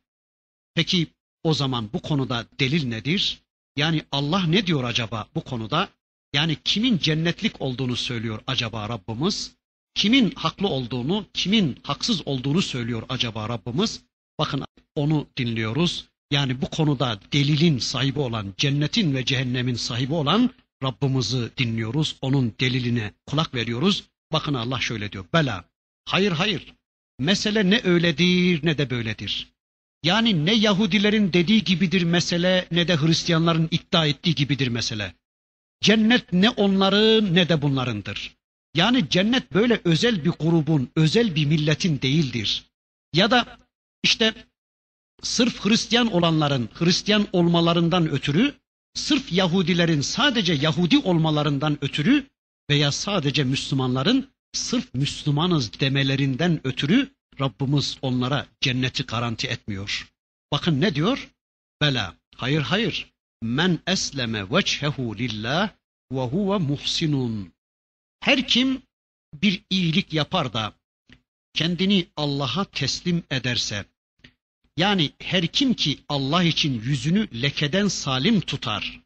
Peki o zaman bu konuda delil nedir? Yani Allah ne diyor acaba bu konuda? Yani kimin cennetlik olduğunu söylüyor acaba Rabbimiz? Kimin haklı olduğunu, kimin haksız olduğunu söylüyor acaba Rabbimiz? Bakın onu dinliyoruz. Yani bu konuda delilin sahibi olan, cennetin ve cehennemin sahibi olan Rabbimizi dinliyoruz. Onun deliline kulak veriyoruz. Bakın Allah şöyle diyor. Bela. Hayır hayır. Mesele ne öyledir ne de böyledir. Yani ne Yahudilerin dediği gibidir mesele ne de Hristiyanların iddia ettiği gibidir mesele. Cennet ne onların ne de bunlarındır. Yani cennet böyle özel bir grubun, özel bir milletin değildir. Ya da işte sırf Hristiyan olanların Hristiyan olmalarından ötürü, sırf Yahudilerin sadece Yahudi olmalarından ötürü veya sadece Müslümanların sırf Müslümanız demelerinden ötürü Rabbimiz onlara cenneti garanti etmiyor. Bakın ne diyor? Bela. Hayır hayır. Men esleme vechehu lillah ve huve muhsinun. Her kim bir iyilik yapar da kendini Allah'a teslim ederse, yani her kim ki Allah için yüzünü lekeden salim tutar,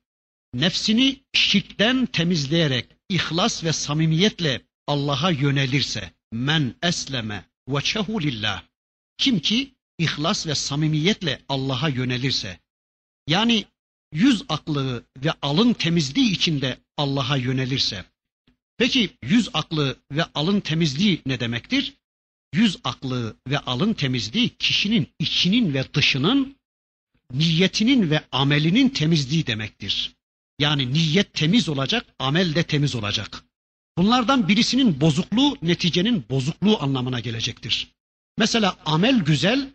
nefsini şirkten temizleyerek ihlas ve samimiyetle Allah'a yönelirse, men esleme veçehu lillah. Kim ki ihlas ve samimiyetle Allah'a yönelirse, yani yüz aklı ve alın temizliği içinde Allah'a yönelirse, Peki yüz aklı ve alın temizliği ne demektir? Yüz aklı ve alın temizliği kişinin içinin ve dışının niyetinin ve amelinin temizliği demektir. Yani niyet temiz olacak, amel de temiz olacak. Bunlardan birisinin bozukluğu neticenin bozukluğu anlamına gelecektir. Mesela amel güzel,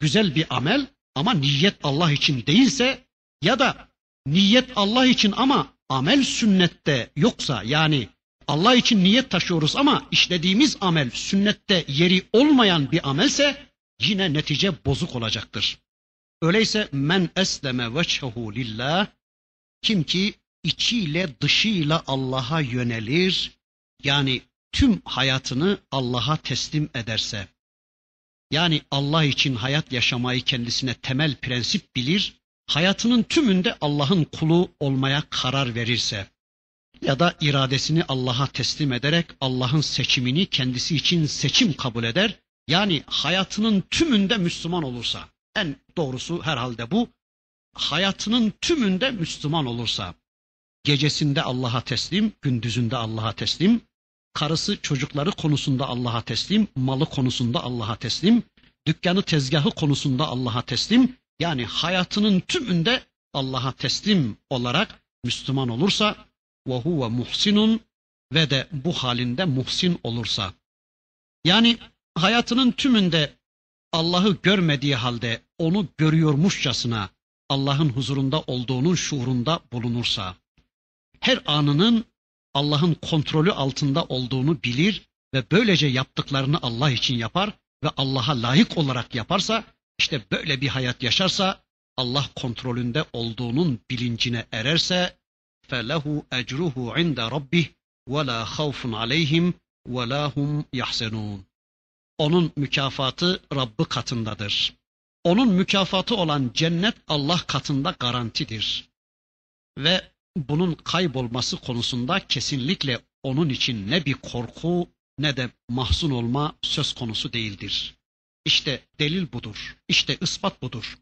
güzel bir amel ama niyet Allah için değilse ya da niyet Allah için ama amel sünnette yoksa yani Allah için niyet taşıyoruz ama işlediğimiz amel sünnette yeri olmayan bir amelse yine netice bozuk olacaktır. Öyleyse men esleme veçhehu lillah kim ki içiyle dışıyla Allah'a yönelir yani tüm hayatını Allah'a teslim ederse yani Allah için hayat yaşamayı kendisine temel prensip bilir, hayatının tümünde Allah'ın kulu olmaya karar verirse ya da iradesini Allah'a teslim ederek Allah'ın seçimini kendisi için seçim kabul eder. Yani hayatının tümünde Müslüman olursa, en doğrusu herhalde bu, hayatının tümünde Müslüman olursa, gecesinde Allah'a teslim, gündüzünde Allah'a teslim, karısı çocukları konusunda Allah'a teslim, malı konusunda Allah'a teslim, dükkanı tezgahı konusunda Allah'a teslim, yani hayatının tümünde Allah'a teslim olarak Müslüman olursa ve huve muhsinun ve de bu halinde muhsin olursa. Yani hayatının tümünde Allah'ı görmediği halde onu görüyormuşçasına Allah'ın huzurunda olduğunun şuurunda bulunursa her anının Allah'ın kontrolü altında olduğunu bilir ve böylece yaptıklarını Allah için yapar ve Allah'a layık olarak yaparsa işte böyle bir hayat yaşarsa Allah kontrolünde olduğunun bilincine ererse فَلَهُ اَجْرُهُ عِنْدَ رَبِّهِ وَلَا خَوْفٌ عَلَيْهِمْ وَلَا هُمْ يَحْزَنُونَ Onun mükafatı Rabbi katındadır. Onun mükafatı olan cennet Allah katında garantidir. Ve bunun kaybolması konusunda kesinlikle onun için ne bir korku ne de mahzun olma söz konusu değildir. İşte delil budur. İşte ispat budur.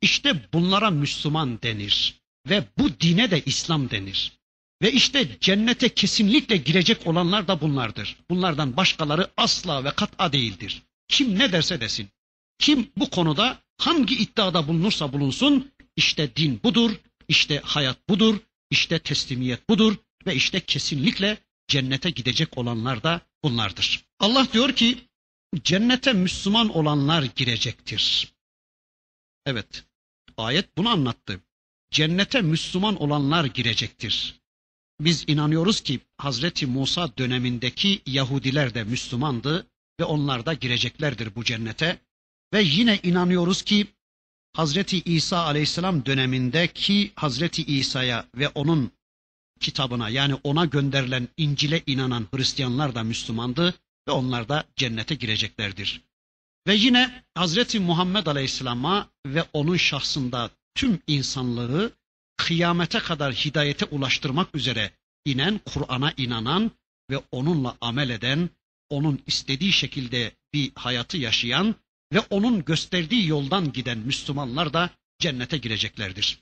İşte bunlara Müslüman denir ve bu dine de İslam denir. Ve işte cennete kesinlikle girecek olanlar da bunlardır. Bunlardan başkaları asla ve kat'a değildir. Kim ne derse desin. Kim bu konuda hangi iddiada bulunursa bulunsun işte din budur, işte hayat budur, işte teslimiyet budur ve işte kesinlikle cennete gidecek olanlar da bunlardır. Allah diyor ki cennete Müslüman olanlar girecektir. Evet, ayet bunu anlattı. Cennete Müslüman olanlar girecektir. Biz inanıyoruz ki Hazreti Musa dönemindeki Yahudiler de Müslümandı ve onlar da gireceklerdir bu cennete. Ve yine inanıyoruz ki Hazreti İsa aleyhisselam dönemindeki Hazreti İsa'ya ve onun kitabına yani ona gönderilen İncil'e inanan Hristiyanlar da Müslümandı ve onlar da cennete gireceklerdir. Ve yine Hazreti Muhammed Aleyhisselam'a ve onun şahsında tüm insanlığı kıyamete kadar hidayete ulaştırmak üzere inen, Kur'an'a inanan ve onunla amel eden, onun istediği şekilde bir hayatı yaşayan ve onun gösterdiği yoldan giden Müslümanlar da cennete gireceklerdir.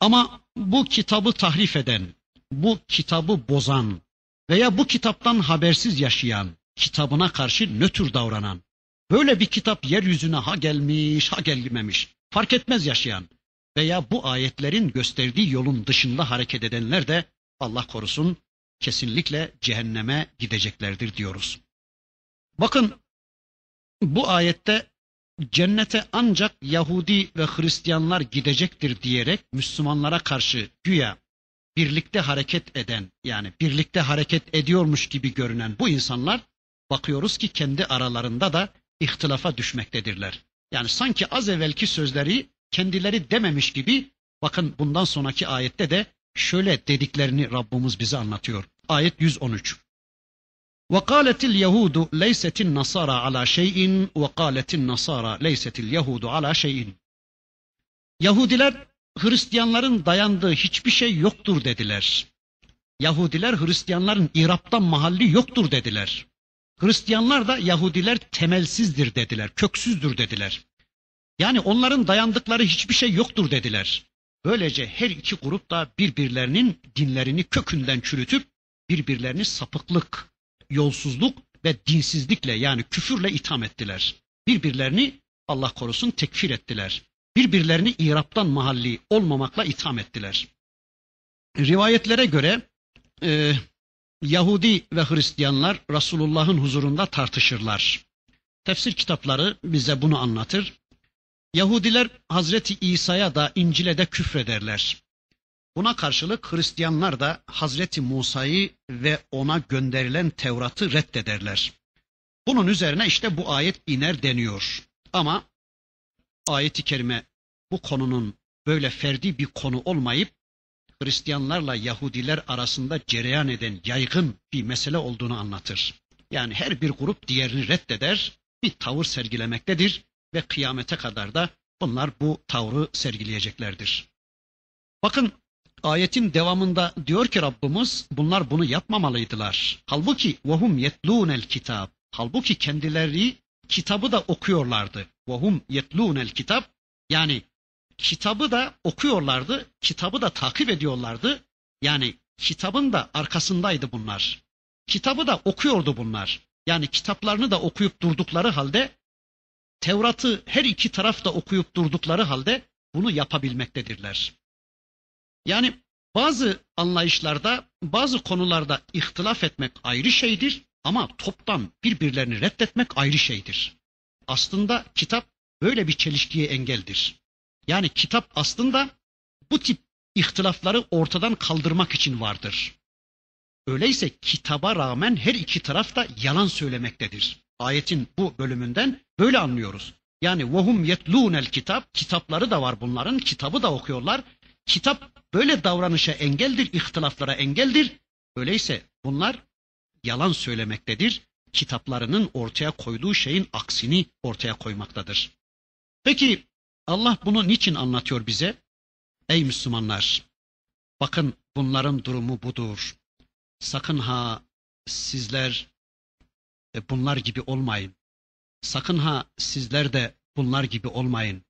Ama bu kitabı tahrif eden, bu kitabı bozan veya bu kitaptan habersiz yaşayan, kitabına karşı nötr davranan, böyle bir kitap yeryüzüne ha gelmiş ha gelmemiş, fark etmez yaşayan veya bu ayetlerin gösterdiği yolun dışında hareket edenler de Allah korusun kesinlikle cehenneme gideceklerdir diyoruz. Bakın bu ayette cennete ancak Yahudi ve Hristiyanlar gidecektir diyerek Müslümanlara karşı güya birlikte hareket eden yani birlikte hareket ediyormuş gibi görünen bu insanlar bakıyoruz ki kendi aralarında da ihtilafa düşmektedirler. Yani sanki az evvelki sözleri kendileri dememiş gibi bakın bundan sonraki ayette de şöyle dediklerini Rabbimiz bize anlatıyor. Ayet 113. وقالت اليهود ليست النصارى على شيء وقالت النصارى ليست اليهود على شيء Yahudiler Hristiyanların dayandığı hiçbir şey yoktur dediler. Yahudiler Hristiyanların İrap'tan mahalli yoktur dediler. Hristiyanlar da Yahudiler temelsizdir dediler, köksüzdür dediler. Yani onların dayandıkları hiçbir şey yoktur dediler. Böylece her iki grup da birbirlerinin dinlerini kökünden çürütüp birbirlerini sapıklık, yolsuzluk ve dinsizlikle yani küfürle itham ettiler. Birbirlerini Allah korusun tekfir ettiler. Birbirlerini İrap'tan mahalli olmamakla itham ettiler. Rivayetlere göre e, Yahudi ve Hristiyanlar Resulullah'ın huzurunda tartışırlar. Tefsir kitapları bize bunu anlatır. Yahudiler Hazreti İsa'ya da İncil'e de küfrederler. Buna karşılık Hristiyanlar da Hazreti Musa'yı ve ona gönderilen Tevrat'ı reddederler. Bunun üzerine işte bu ayet iner deniyor. Ama ayeti kerime bu konunun böyle ferdi bir konu olmayıp Hristiyanlarla Yahudiler arasında cereyan eden yaygın bir mesele olduğunu anlatır. Yani her bir grup diğerini reddeder, bir tavır sergilemektedir ve kıyamete kadar da bunlar bu tavrı sergileyeceklerdir. Bakın ayetin devamında diyor ki Rabbimiz bunlar bunu yapmamalıydılar. Halbuki vahum yetlûnel kitab. Halbuki kendileri kitabı da okuyorlardı. Vahum yetlûnel kitap yani kitabı da okuyorlardı, kitabı da takip ediyorlardı. Yani kitabın da arkasındaydı bunlar. Kitabı da okuyordu bunlar. Yani kitaplarını da okuyup durdukları halde Tevrat'ı her iki taraf da okuyup durdukları halde bunu yapabilmektedirler. Yani bazı anlayışlarda, bazı konularda ihtilaf etmek ayrı şeydir ama toptan birbirlerini reddetmek ayrı şeydir. Aslında kitap böyle bir çelişkiye engeldir. Yani kitap aslında bu tip ihtilafları ortadan kaldırmak için vardır. Öyleyse kitaba rağmen her iki taraf da yalan söylemektedir. Ayetin bu bölümünden böyle anlıyoruz. Yani vahum yetlûnel kitap, kitapları da var bunların, kitabı da okuyorlar. Kitap böyle davranışa engeldir, ihtilaflara engeldir. Öyleyse bunlar yalan söylemektedir. Kitaplarının ortaya koyduğu şeyin aksini ortaya koymaktadır. Peki Allah bunu niçin anlatıyor bize? Ey Müslümanlar! Bakın bunların durumu budur. Sakın ha sizler e, bunlar gibi olmayın. Sakın ha sizler de bunlar gibi olmayın.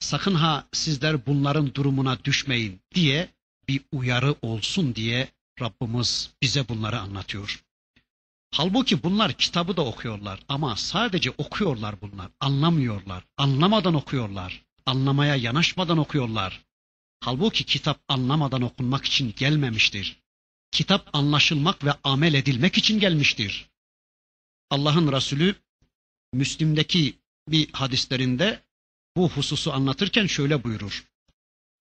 Sakın ha sizler bunların durumuna düşmeyin diye bir uyarı olsun diye Rabbimiz bize bunları anlatıyor. Halbuki bunlar kitabı da okuyorlar ama sadece okuyorlar bunlar. Anlamıyorlar. Anlamadan okuyorlar Anlamaya yanaşmadan okuyorlar. Halbuki kitap anlamadan okunmak için gelmemiştir. Kitap anlaşılmak ve amel edilmek için gelmiştir. Allah'ın Resulü Müslim'deki bir hadislerinde bu hususu anlatırken şöyle buyurur.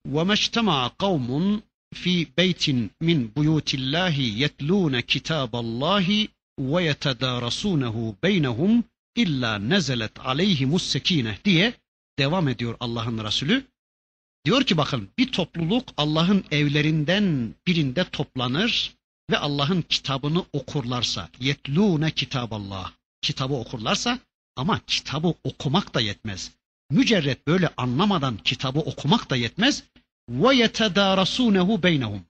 وَمَا اجْتَمَعَ قَوْمٌ fi beytin min buyutillahi yetlûne kitaballahi ve yetedârasûnehu beynehum illa nezelet aleyhimus sekine diye devam ediyor Allah'ın Resulü. Diyor ki bakın bir topluluk Allah'ın evlerinden birinde toplanır ve Allah'ın kitabını okurlarsa yetlûne kitaballah kitabı okurlarsa ama kitabı okumak da yetmez. Mücerret böyle anlamadan kitabı okumak da yetmez. Ve yetedârasûnehu beynehum.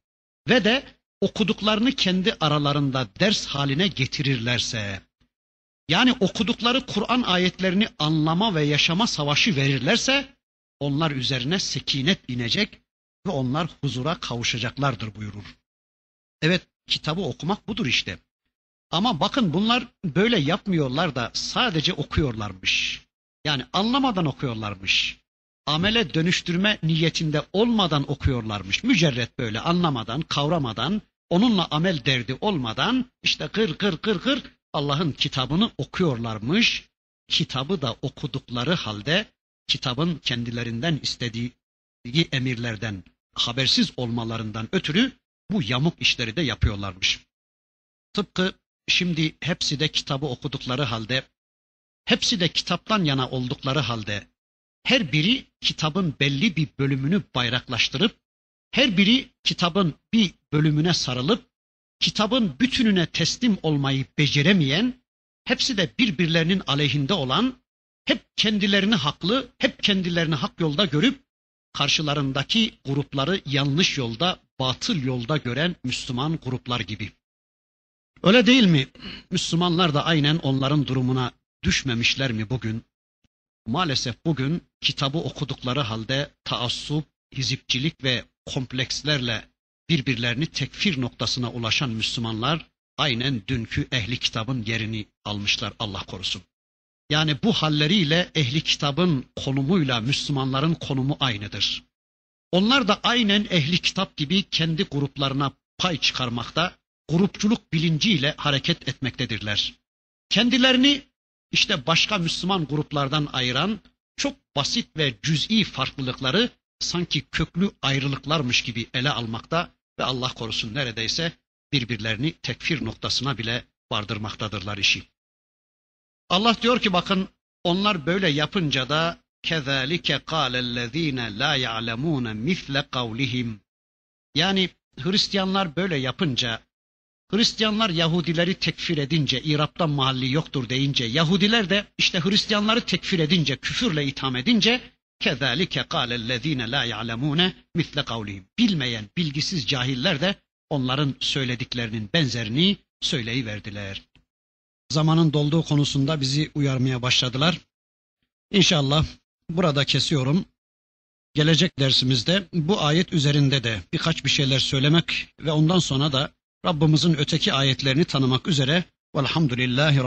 Ve de okuduklarını kendi aralarında ders haline getirirlerse, yani okudukları Kur'an ayetlerini anlama ve yaşama savaşı verirlerse, onlar üzerine sekinet inecek ve onlar huzura kavuşacaklardır buyurur. Evet, kitabı okumak budur işte. Ama bakın bunlar böyle yapmıyorlar da sadece okuyorlarmış. Yani anlamadan okuyorlarmış. Amele dönüştürme niyetinde olmadan okuyorlarmış. Mücerret böyle anlamadan, kavramadan, onunla amel derdi olmadan işte kır kır kır kır Allah'ın kitabını okuyorlarmış. Kitabı da okudukları halde kitabın kendilerinden istediği emirlerden habersiz olmalarından ötürü bu yamuk işleri de yapıyorlarmış. Tıpkı şimdi hepsi de kitabı okudukları halde, hepsi de kitaptan yana oldukları halde, her biri kitabın belli bir bölümünü bayraklaştırıp, her biri kitabın bir bölümüne sarılıp, kitabın bütününe teslim olmayı beceremeyen, hepsi de birbirlerinin aleyhinde olan, hep kendilerini haklı, hep kendilerini hak yolda görüp, karşılarındaki grupları yanlış yolda, batıl yolda gören Müslüman gruplar gibi. Öyle değil mi? Müslümanlar da aynen onların durumuna düşmemişler mi bugün? Maalesef bugün kitabı okudukları halde taassup, hizipçilik ve komplekslerle birbirlerini tekfir noktasına ulaşan Müslümanlar aynen dünkü ehli kitabın yerini almışlar Allah korusun. Yani bu halleriyle ehli kitabın konumuyla Müslümanların konumu aynıdır. Onlar da aynen ehli kitap gibi kendi gruplarına pay çıkarmakta, grupçuluk bilinciyle hareket etmektedirler. Kendilerini işte başka Müslüman gruplardan ayıran, çok basit ve cüz'i farklılıkları sanki köklü ayrılıklarmış gibi ele almakta ve Allah korusun neredeyse birbirlerini tekfir noktasına bile vardırmaktadırlar işi. Allah diyor ki bakın onlar böyle yapınca da kezalike kâlellezîne la ya'lemûne misle kavlihim. Yani Hristiyanlar böyle yapınca Hristiyanlar Yahudileri tekfir edince, İrab'da mahalli yoktur deyince, Yahudiler de işte Hristiyanları tekfir edince, küfürle itham edince, kezalike kâlellezîne la ya'lemûne misle kavlihim. Bilmeyen, bilgisiz cahiller de onların söylediklerinin benzerini söyleyiverdiler. Zamanın dolduğu konusunda bizi uyarmaya başladılar. İnşallah burada kesiyorum. Gelecek dersimizde bu ayet üzerinde de birkaç bir şeyler söylemek ve ondan sonra da Rabbimizin öteki ayetlerini tanımak üzere velhamdülillahi Rabbil